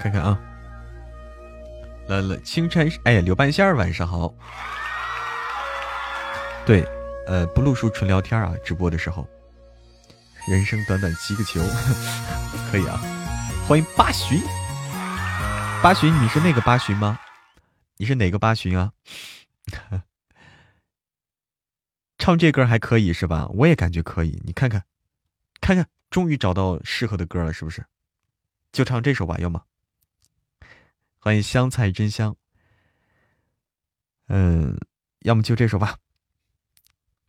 看看啊，来了，青山，哎呀，刘半仙儿，晚上好。对。呃，不录书纯聊天啊！直播的时候，人生短短几个球，可以啊！欢迎八旬，八旬，你是那个八旬吗？你是哪个八旬啊？唱这歌还可以是吧？我也感觉可以。你看看，看看，终于找到适合的歌了，是不是？就唱这首吧，要么。欢迎香菜真香。嗯，要么就这首吧。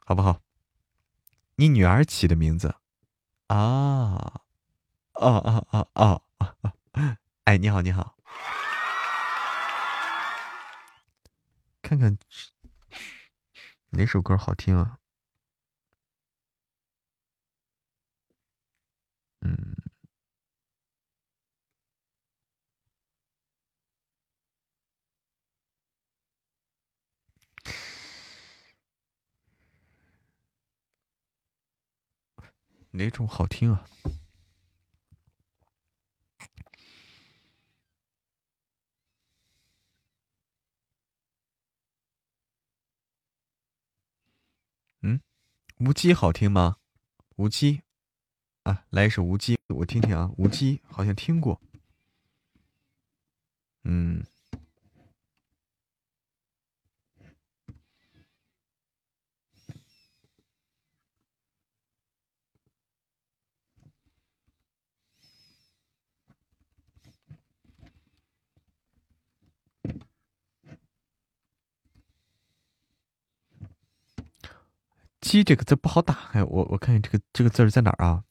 好不好？你女儿起的名字啊？啊啊啊啊啊！哎，你好，你好，看看哪首歌好听啊？嗯。哪种好听啊？嗯，无机好听吗？无机啊，来一首无机，我听听啊。无机好像听过，嗯。鸡这个字不好打，开，我我看这个这个字在哪儿啊？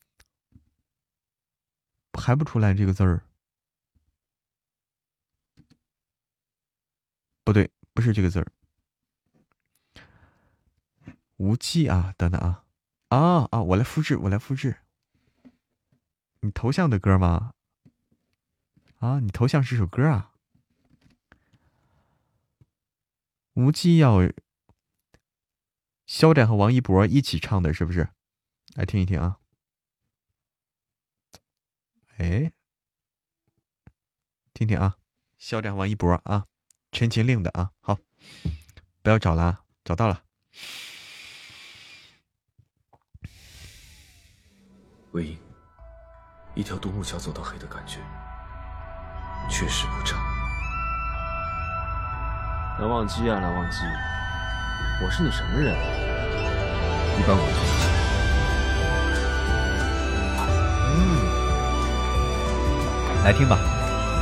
排不出来这个字儿。不对，不是这个字儿。无忌啊，等等啊，啊啊，我来复制，我来复制。你头像的歌吗？啊，你头像是首歌啊？无忌要肖战和王一博一起唱的，是不是？来听一听啊。哎，听听啊，肖战、王一博啊，陈情令的啊，好，不要找了，找到了。魏婴，一条独木桥走到黑的感觉，确实不差。蓝忘机啊，蓝忘机，我是你什么人？你帮我。嗯，来听吧，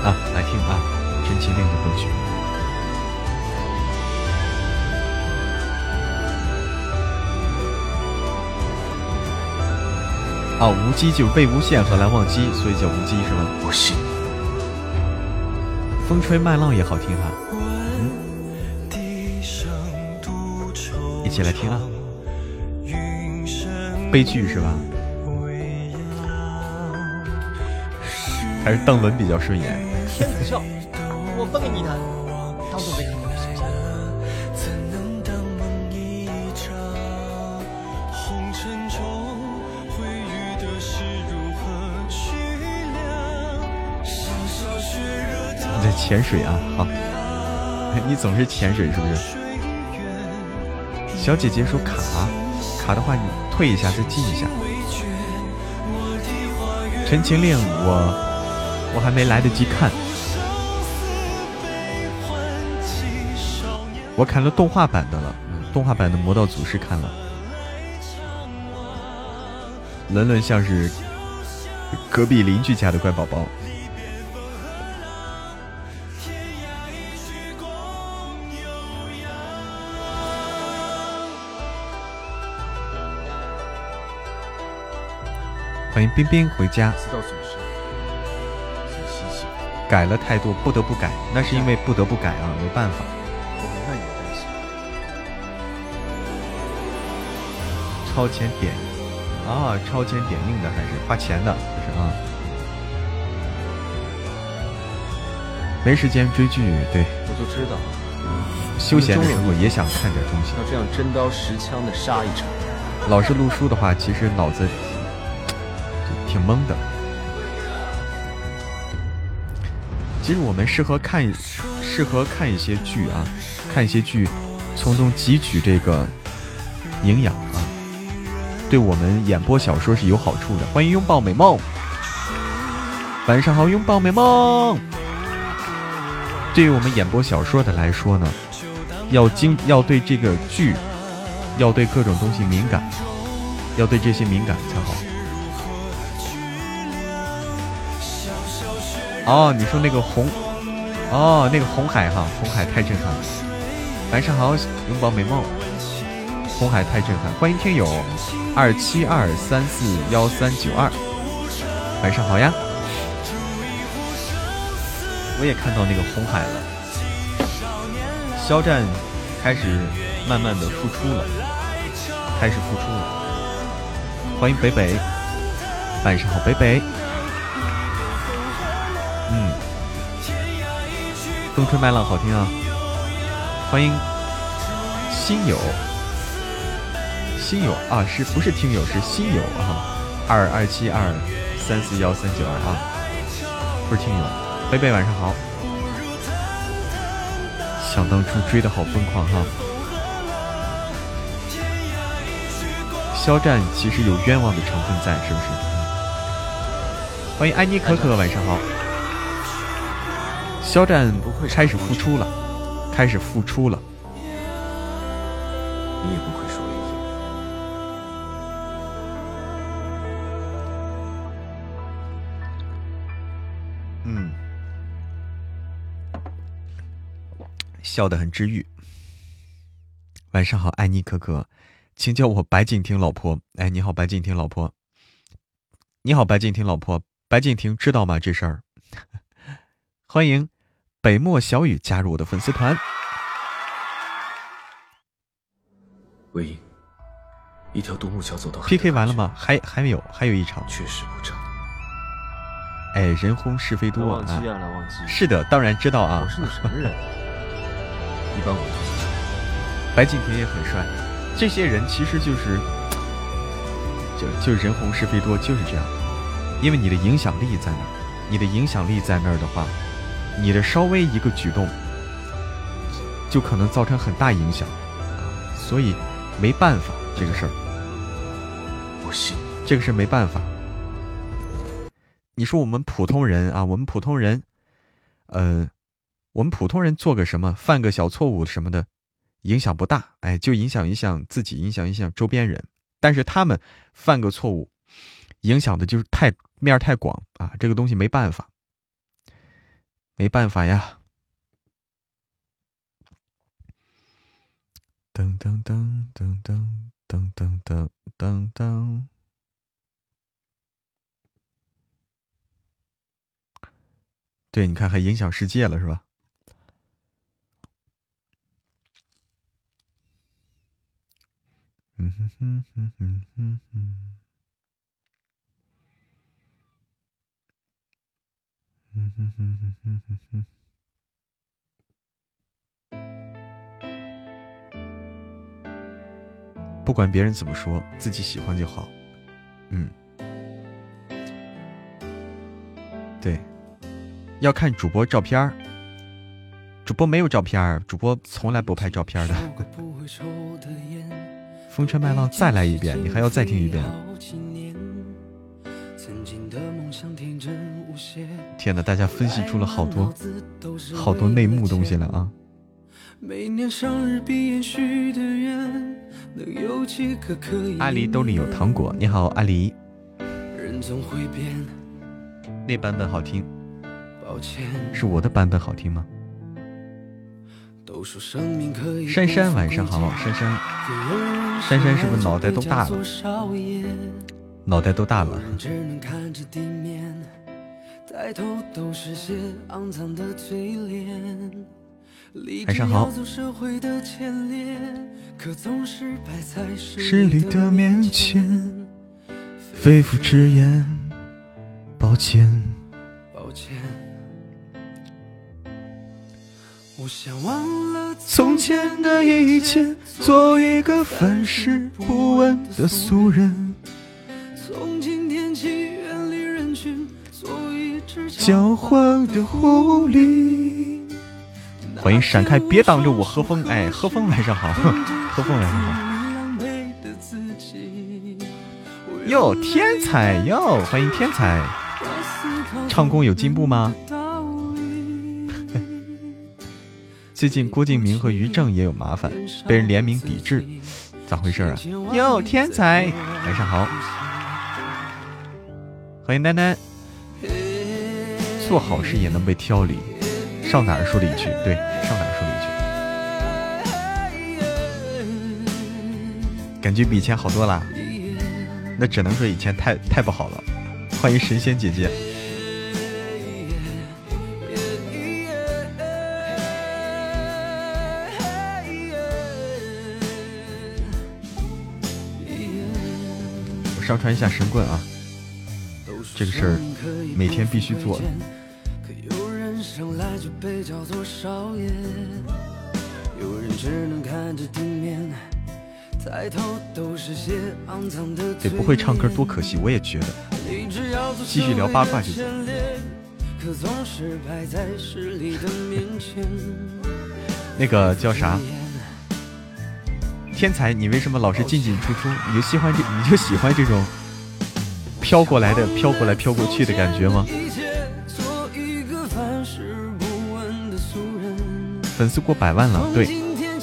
啊，来听啊，陈情令的歌曲。啊，无机就是被无羡和蓝忘机，所以叫无机是吗？不是。风吹麦浪也好听哈，嗯，起来听啊。悲剧是吧？还是邓伦比较顺眼。天子笑，我分给你弹，当做没看到。潜水啊，好，你总是潜水是不是？小姐姐说卡，卡的话你退一下再进一下。陈情令我我还没来得及看，我看了动画版的了，动画版的魔道祖师看了。伦伦像是隔壁邻居家的乖宝宝。欢迎冰冰回家。改了太多，不得不改，那是因为不得不改啊，没办法。超前点啊，超前点映的还是花钱的，就是啊。没时间追剧，对。我就知道，休闲的时候也想看点东西。要这样真刀实枪的杀一场。老是录书的话，其实脑子。挺懵的。其实我们适合看，适合看一些剧啊，看一些剧，从中汲取这个营养啊，对我们演播小说是有好处的。欢迎拥抱美梦，晚上好，拥抱美梦。对于我们演播小说的来说呢，要经要对这个剧，要对各种东西敏感，要对这些敏感才好。哦，你说那个红，哦，那个红海哈，红海太震撼了。晚上好，拥抱美梦。红海太震撼，欢迎听友二七二三四幺三九二。晚上好呀，我也看到那个红海了。肖战开始慢慢的复出了，开始复出了。欢迎北北，晚上好，北北。风吹麦浪好听啊！欢迎新友，新友啊，是不是听友是新友啊？二二七二三四幺三九二啊，不是听友。贝贝晚上好，想当初追的好疯狂哈。肖战其实有冤枉的成分在，是不是？欢迎安妮可可，晚上好。肖战开始复出了，开始复出了。你也不愧是唯一。嗯，笑得很治愈。晚上好，爱妮可可，请叫我白敬亭老婆。哎，你好，白敬亭老婆。你好，白敬亭老婆。白敬亭知道吗这事儿？欢迎北漠小雨加入我的粉丝团。魏婴，一条独木桥走到 PK 完了吗？还还没有还有一场，确实不长。哎，人红是非多啊！是的，当然知道啊。我是你什么人？一般我都是帅。白敬亭也很帅，这些人其实就是，就就人红是非多，就是这样。因为你的影响力在那儿，你的影响力在那儿的话，你的稍微一个举动，就可能造成很大影响啊。所以没办法，这个事儿，不信这个事没办法。你说我们普通人啊，我们普通人，呃，我们普通人做个什么，犯个小错误什么的，影响不大，哎，就影响影响自己，影响影响周边人。但是他们犯个错误，影响的就是太。面太广啊，这个东西没办法，没办法呀。噔噔噔噔噔噔噔噔噔噔，对，你看还影响世界了是吧？嗯哼哼哼哼哼哼。嗯哼哼哼哼哼哼。不管别人怎么说，自己喜欢就好。嗯，对，要看主播照片主播没有照片主播从来不拍照片的。风车麦浪再来一遍，你还要再听一遍。天哪！大家分析出了好多好多内幕东西了啊！阿狸兜里有糖果，你好，阿狸。那版本好听，抱歉是我的版本好听吗？珊珊晚上好，珊珊，珊珊是不是脑袋都大了？脑袋都大了。晚上好。势力的面前，肺腑之言，抱歉。抱歉。我想忘了从前的一切，做一个凡事不问的俗人。从今天起。狡猾的狐狸，欢迎闪开，别挡着我。何风，哎，何风晚上好，何风晚上好。哟，天才哟，欢迎天才。唱功有进步吗？最近郭敬明和于正也有麻烦，被人联名抵制，咋回事啊？哟，天才，晚上好。欢迎丹丹。做好事也能被挑理，上哪儿说理去？对，上哪儿说理去？感觉比以前好多了，那只能说以前太太不好了。欢迎神仙姐姐。我上传一下神棍啊，这个事儿每天必须做。可有人生来就被叫做少爷，有人只能看着地面，抬头都是些肮脏的嘴。不会唱歌多可惜，我也觉得。继续聊八卦就行。可总是摆在势力的面前。那个叫啥？天才，你为什么老是进进出出？你就喜欢这，你就喜欢这种。飘过来的、飘过来、飘过去的感觉吗？粉丝过百万了，对，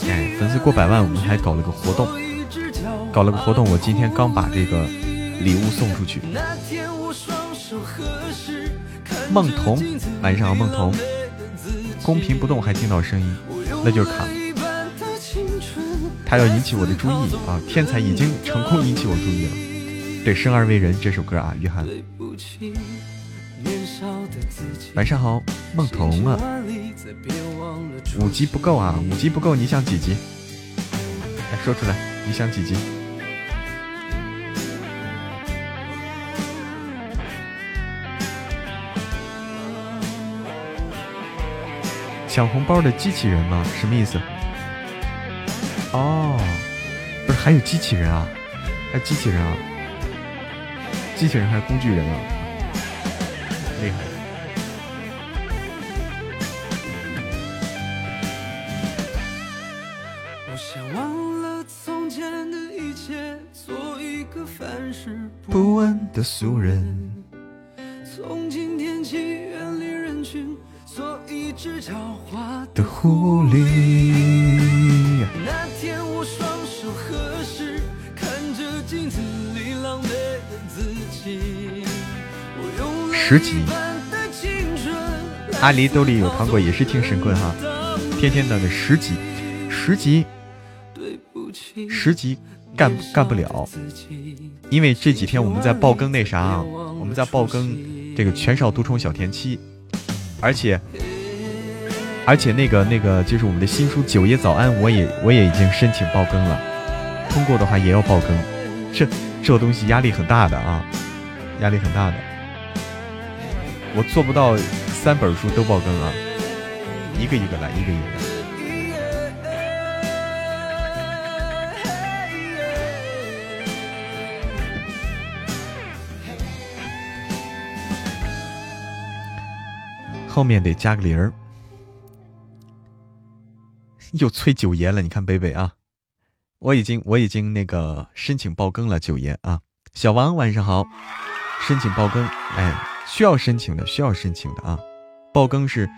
哎，粉丝过百万，我们还搞了个活动，搞了个活动，我今天刚把这个礼物送出去。梦彤，晚上好，梦彤，公屏不动还听到声音，那就是卡。他要引起我的注意啊！天才已经成功引起我注意了。对，生而为人这首歌啊，约翰。晚上好，梦童啊。五级不够啊，五级不够，你想几级？来说出来，你想几级？抢红包的机器人吗？什么意思？哦，不是，还有机器人啊？还有机器人啊？机器人还是工具人啊？厉害！不问的俗人。从今天起，远离人群，做一只狡猾的狐狸。十级，阿狸兜里有糖果，也是听神棍哈，天天等的十级，十级，十级干干不了，因为这几天我们在爆更那啥啊，我们在爆更这个全少独宠小甜妻，而且。而且那个那个就是我们的新书《九爷早安》，我也我也已经申请爆更了，通过的话也要爆更，这这东西压力很大的啊，压力很大的，我做不到三本书都爆更啊，一个一个来，一个一个。后面得加个零儿。又催九爷了，你看北北啊，我已经我已经那个申请爆更了，九爷啊，小王晚上好，申请爆更，哎，需要申请的，需要申请的啊，爆更是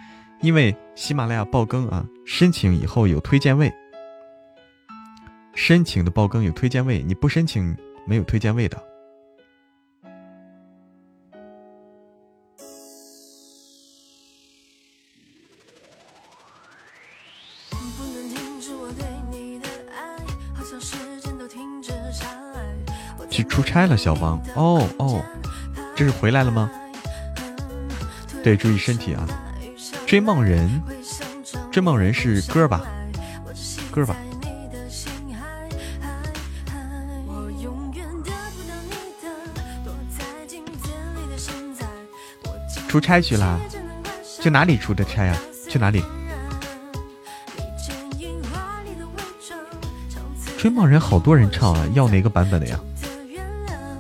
因为喜马拉雅爆更啊，申请以后有推荐位，申请的爆更有推荐位，你不申请没有推荐位的。去出差了，小王。哦哦，这是回来了吗？对，注意身体啊！追梦人，追梦人是歌吧？歌吧？出差去了？去哪里出的差呀？去哪里？追梦人好多人唱啊，要哪个版本的呀？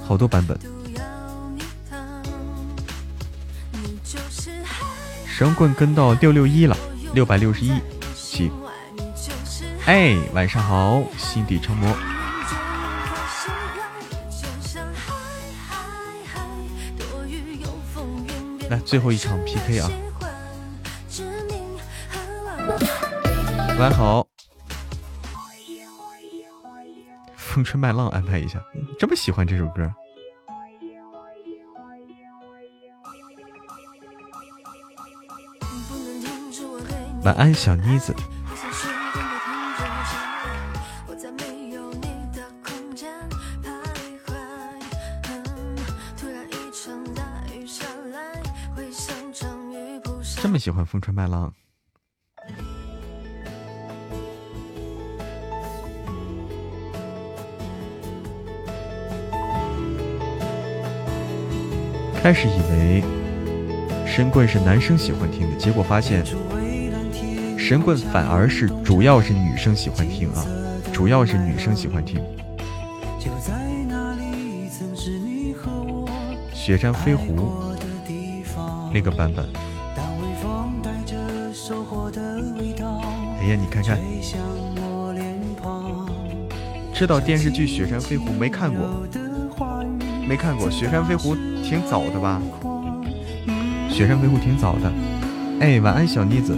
好多版本，神棍跟到六六一了，六百六十一起。哎，晚上好，心底成魔。来，最后一场 PK 啊！晚好，风吹麦浪安排一下。这么喜欢这首歌，晚安，小妮子。这么喜欢风吹麦浪。开始以为神棍是男生喜欢听的，结果发现神棍反而是主要是女生喜欢听啊，主要是女生喜欢听。雪山飞狐那个版本。哎呀，你看看，知道电视剧《雪山飞狐》没看过？没看过《雪山飞狐》。挺早的吧，雪山飞狐挺早的。哎，晚安，小妮子。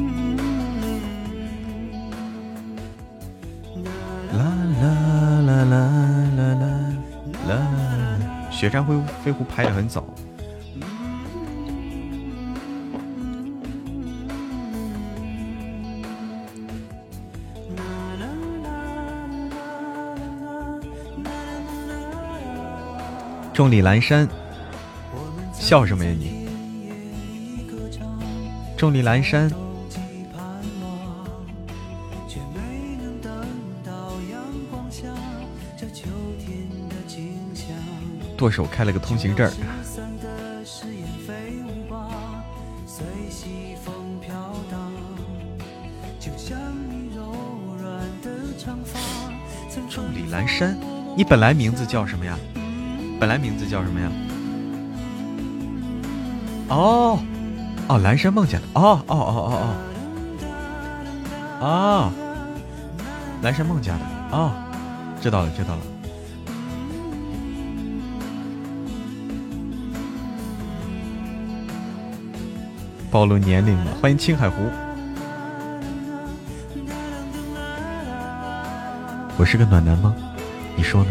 雪山飞飞狐拍的很早。众里阑珊，笑什么呀你？众里阑珊。剁手开了个通行证。众里阑珊，你本来名字叫什么呀？本来名字叫什么呀？哦，哦，蓝山梦见的，哦哦哦哦哦，哦，蓝山梦家的，哦，知道了知道了，暴露年龄了，欢迎青海湖，我是个暖男吗？你说呢？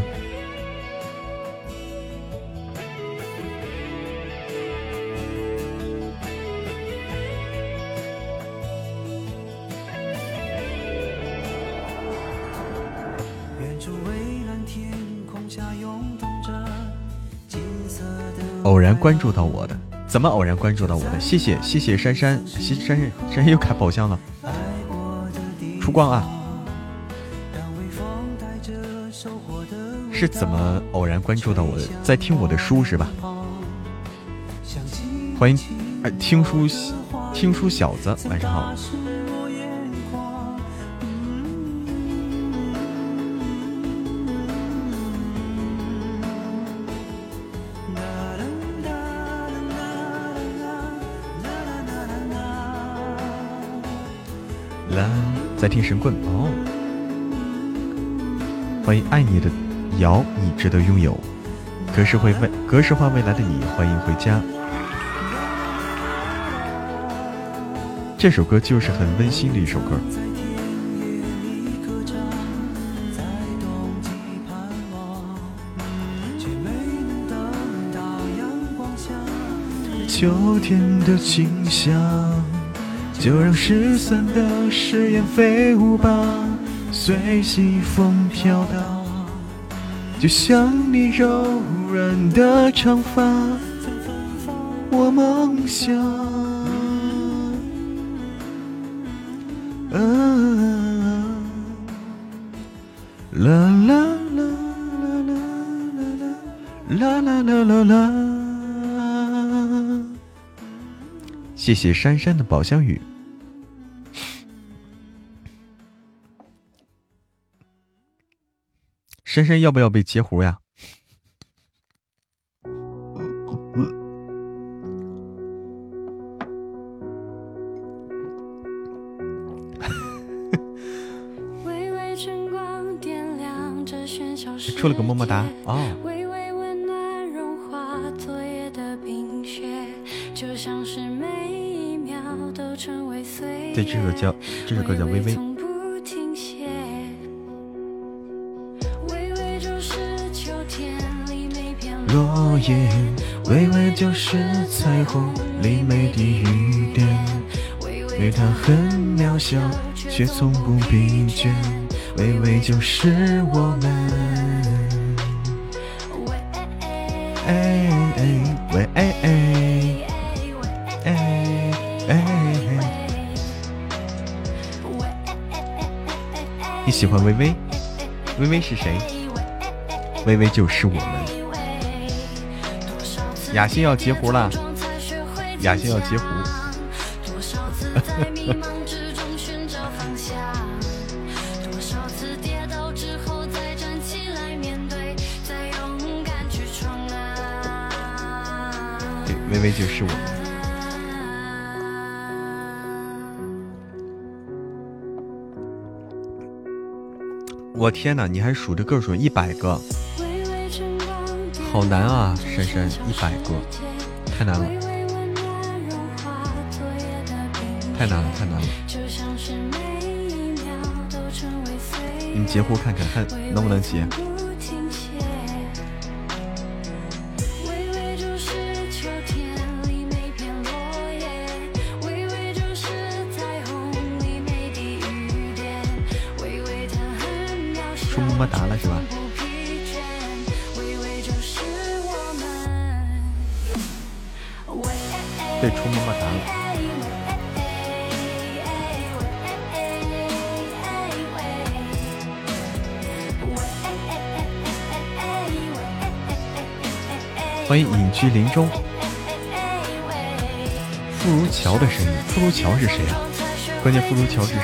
偶然关注到我的，怎么偶然关注到我的？谢谢谢谢珊珊，珊珊珊珊又开宝箱了，出光啊！是怎么偶然关注到我的？在听我的书是吧？欢迎，哎，听书听书小子，晚上好。在听神棍哦。欢迎爱你的瑶，你值得拥有。格式会未格式化未来的你，欢迎回家。这首歌就是很温馨的一首歌。秋天的清香，就让失散的誓言飞舞吧，随西风飘荡。就像你柔软的长发，我梦想。谢谢珊珊的宝箱雨。珊珊要不要被截胡呀？出了个么么哒哦。这首叫这首歌叫《微微》。落叶，微微就是彩虹里每滴雨点，微它很渺小，却从不疲倦。微微就是我们。哎哎喂哎哎你喜欢微微？微微是谁？微微就是我们。雅欣要截胡了，雅欣要截胡。对，微微就是我。我天哪，你还数着个数，一百个。好难啊，珊珊，一百个，太难了，太难了，太难了。你截胡看看，看能不能截。居林中，傅如桥的声音。傅如桥是谁啊？关键傅如桥是谁？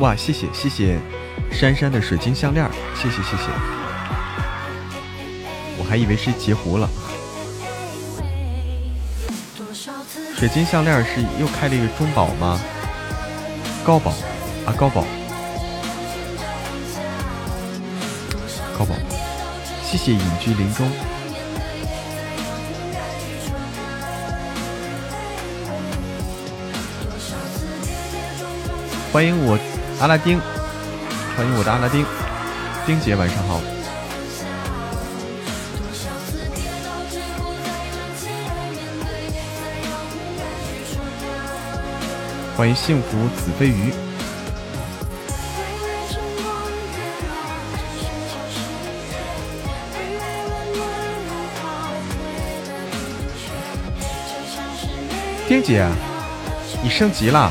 哇，谢谢谢谢，珊珊的水晶项链，谢谢谢谢，我还以为是截胡了。水晶项链是又开了一个中宝吗？高宝啊，高宝，高宝，谢谢隐居林中，欢迎我。阿拉丁，欢迎我的阿拉丁，丁姐晚上好。欢迎幸福子飞鱼。丁姐，你升级了。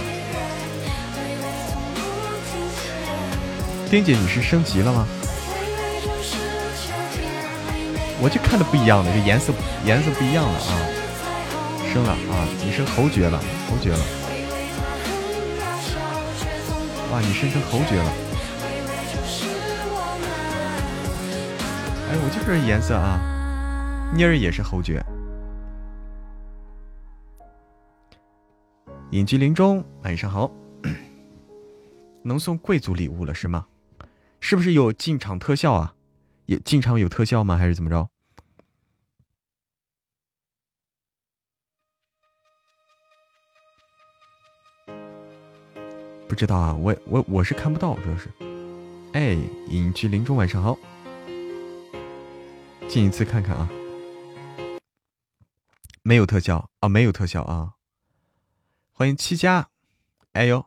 丁姐，你是升级了吗？我就看的不一样的，这颜色颜色不一样了啊！升了啊！你升侯爵了，侯爵了！哇，你升成侯爵了！哎，我就这颜色啊！妮儿也是侯爵。隐居林中，晚上好。能送贵族礼物了是吗？是不是有进场特效啊？也进场有特效吗？还是怎么着？不知道啊，我我我是看不到，主要是。哎，隐居林中，晚上好，进一次看看啊。没有特效啊，没有特效啊。欢迎七家，哎呦，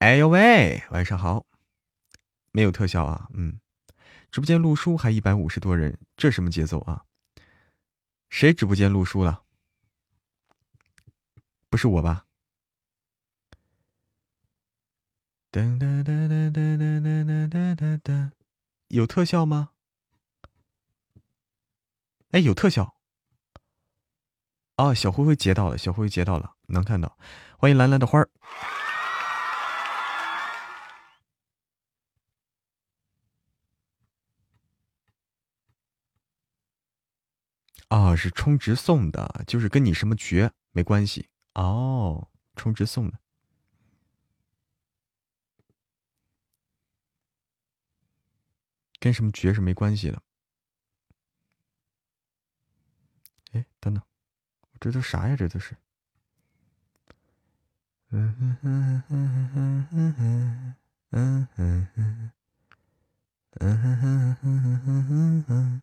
哎呦喂，晚上好。没有特效啊，嗯，直播间录书还一百五十多人，这什么节奏啊？谁直播间录书了？不是我吧？噔噔噔噔噔噔噔噔噔，有特效吗？哎，有特效。哦，小灰灰截到了，小灰灰截到了，能看到。欢迎蓝蓝的花儿。啊，是充值送的，就是跟你什么爵没关系哦，充值送的，跟什么爵是没关系的。哎，等等，这都啥呀？这都是。嗯嗯嗯嗯嗯嗯嗯嗯嗯嗯嗯嗯嗯。嗯哼哼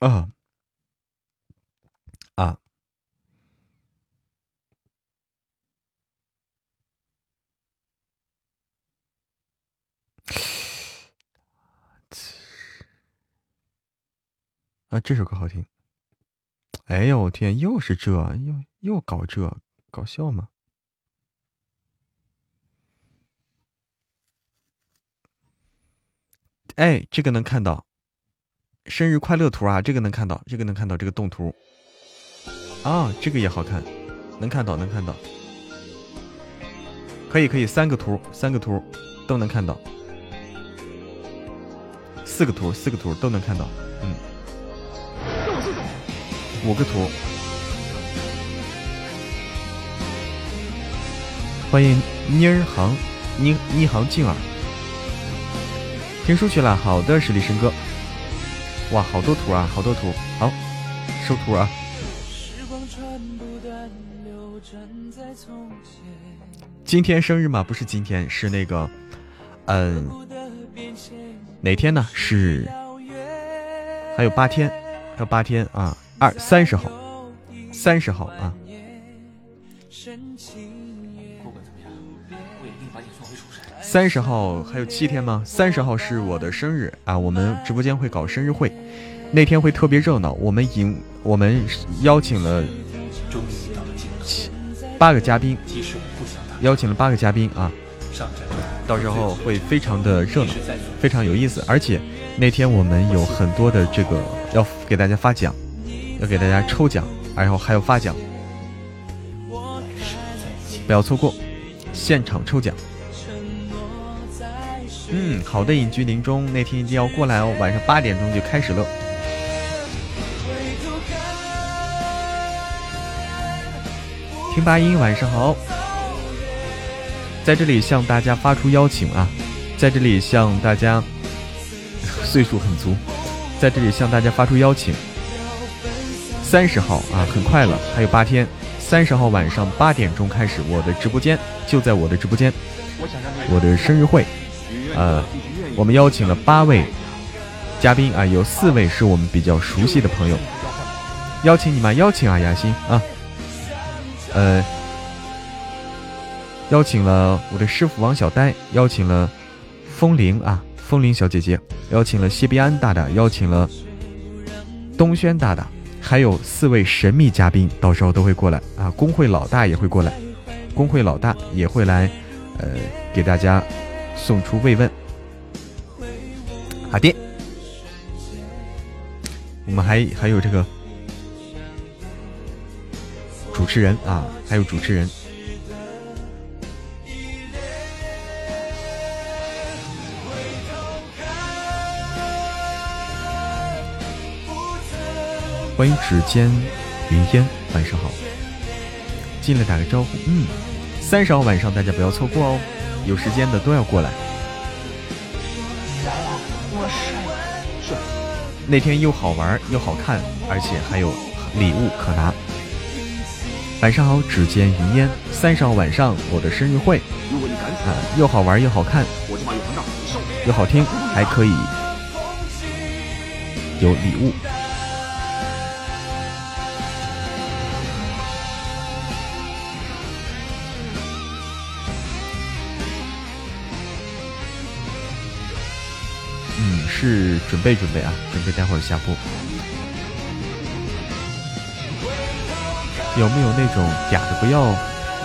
啊啊！啊，这首歌好听。哎呦我天，又是这，又又搞这，搞笑吗？哎，这个能看到，生日快乐图啊，这个能看到，这个能看到这个动图。啊，这个也好看，能看到，能看到。可以，可以，三个图，三个图都能看到。四个图，四个图都能看到。嗯，五个图。欢迎妮儿航，妮妮航静儿。听书去了，好的，实力生哥。哇，好多图啊，好多图，好，收图啊。今天生日吗？不是今天，是那个，嗯，哪天呢？是还有八天，还有八天啊，二三十号，三十号啊。三十号还有七天吗？三十号是我的生日啊！我们直播间会搞生日会，那天会特别热闹。我们迎我们邀请了七八个嘉宾，邀请了八个嘉宾啊！到时候会非常的热闹，非常有意思。而且那天我们有很多的这个要给大家发奖，要给大家抽奖，然后还有发奖，不要错过现场抽奖。嗯，好的，隐居林中那天一定要过来哦，晚上八点钟就开始了。听八音，晚上好，在这里向大家发出邀请啊，在这里向大家 岁数很足，在这里向大家发出邀请。三十号啊，很快了，还有八天。三十号晚上八点钟开始，我的直播间就在我的直播间，我的生日会。呃，我们邀请了八位嘉宾啊，有四位是我们比较熟悉的朋友，邀请你们？邀请啊，雅欣啊，呃，邀请了我的师傅王小呆，邀请了风铃啊，风铃小姐姐，邀请了谢必安大大，邀请了东轩大大，还有四位神秘嘉宾，到时候都会过来啊，工会老大也会过来，工会老大也会来，呃，给大家。送出慰问，好的。我们还还有这个主持人啊，还有主持人。欢迎指尖云烟，晚上好。进来打个招呼，嗯，三十号晚上大家不要错过哦。有时间的都要过来。我帅是。那天又好玩又好看，而且还有礼物可拿。晚上好，指尖云烟。三十号晚上我的生日会，啊，又好玩又好看，又好听，还可以有礼物。是准备准备啊，准备待会儿下播。有没有那种嗲的不要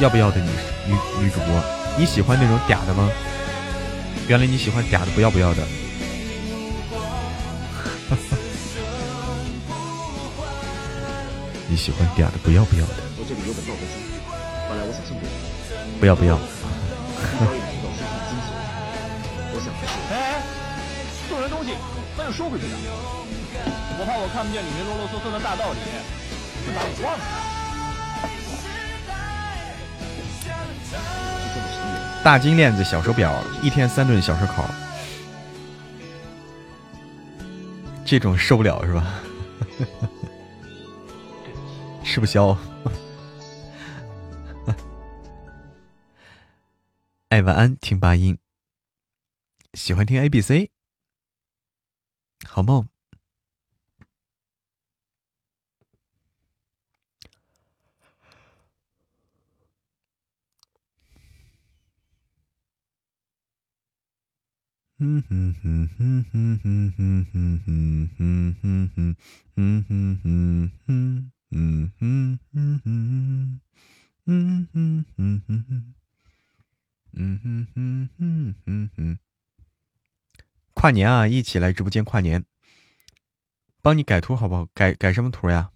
要不要的女女女主播？你喜欢那种嗲的吗？原来你喜欢嗲的不要不要的。你喜欢嗲的不要不要的。我这里有本道德书，本来我想送给你。不要不要。收回去的，我怕我看不见里面啰啰嗦嗦的大道理，就把我忘了。大金链子、小手表，一天三顿小烧烤，这种受不了是吧？吃不消。哎，晚安，听八音，喜欢听 A B C。好梦。嗯哼哼哼哼哼哼哼哼哼哼哼哼哼哼哼嗯哼哼哼嗯哼哼哼嗯哼哼哼哼哼。跨年啊，一起来直播间跨年。帮你改图好不好？改改什么图呀？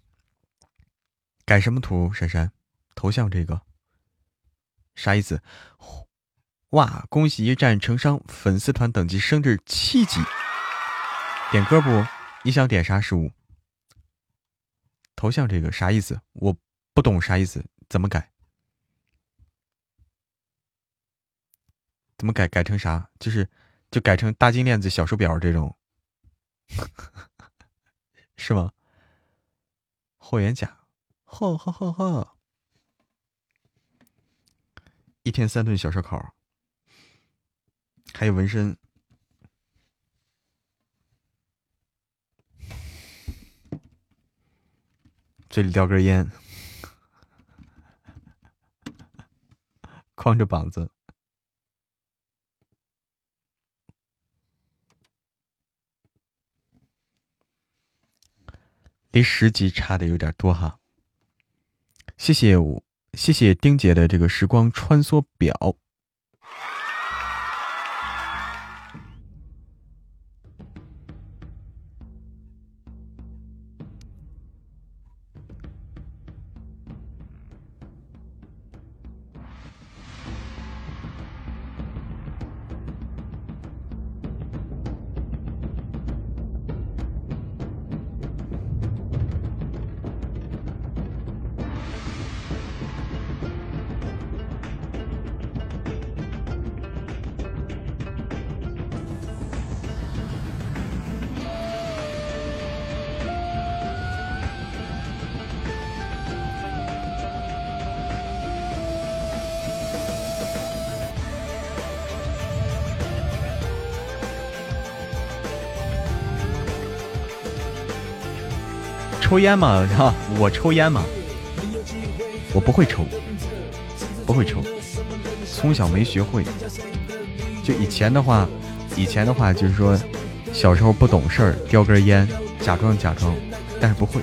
改什么图？珊珊，头像这个啥意思？哇！恭喜一战成伤，粉丝团等级升至七级。点歌不？你想点啥食物？头像这个啥意思？我不懂啥意思，怎么改？怎么改？改成啥？就是就改成大金链子、小手表这种，是吗？霍元甲，呵呵呵呵，一天三顿小烧烤，还有纹身。嘴里叼根烟，光着膀子，离十级差的有点多哈。谢谢我，谢谢丁姐的这个时光穿梭表。烟嘛？哈，我抽烟嘛？我不会抽，不会抽，从小没学会。就以前的话，以前的话就是说，小时候不懂事儿，叼根烟，假装假装，但是不会。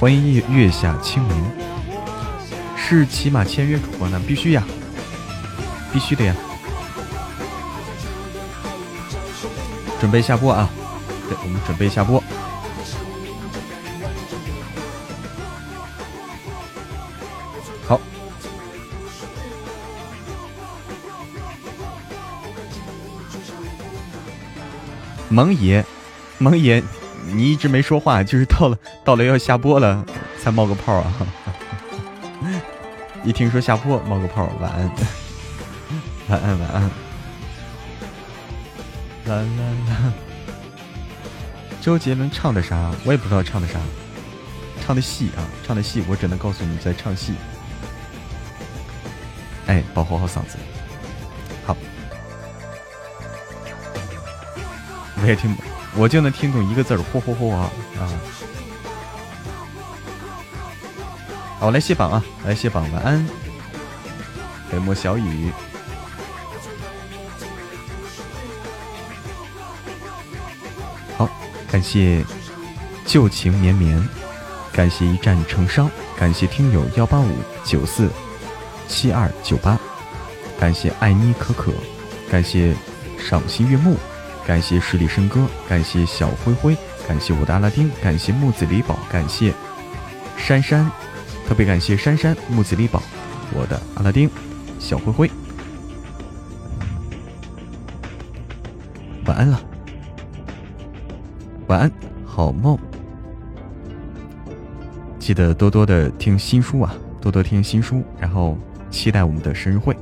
欢迎月月下清明。是骑马签约主播呢，必须呀，必须的呀。准备下播啊，对，我们准备下播。好蒙爷，蒙爷，你一直没说话，就是到了到了要下播了才冒个泡啊！一听说下播冒个泡，晚安，晚安，晚安，啦啦啦！周杰伦唱的啥？我也不知道唱的啥，唱的戏啊，唱的戏，我只能告诉你在唱戏。哎，保护好嗓子。好我也听，我就能听懂一个字儿，嚯嚯嚯啊啊！好，我来卸榜啊，来卸榜，晚安，北漠小雨。好，感谢旧情绵绵，感谢一战成伤，感谢听友幺八五九四七二九八，感谢艾妮可可，感谢赏心悦目，感谢十里笙歌，感谢小灰灰，感谢我的阿拉丁，感谢木子李宝，感谢珊珊，特别感谢珊珊、木子李宝，我的阿拉丁，小灰灰，晚安了。晚安，好梦。记得多多的听新书啊，多多听新书，然后期待我们的生日会。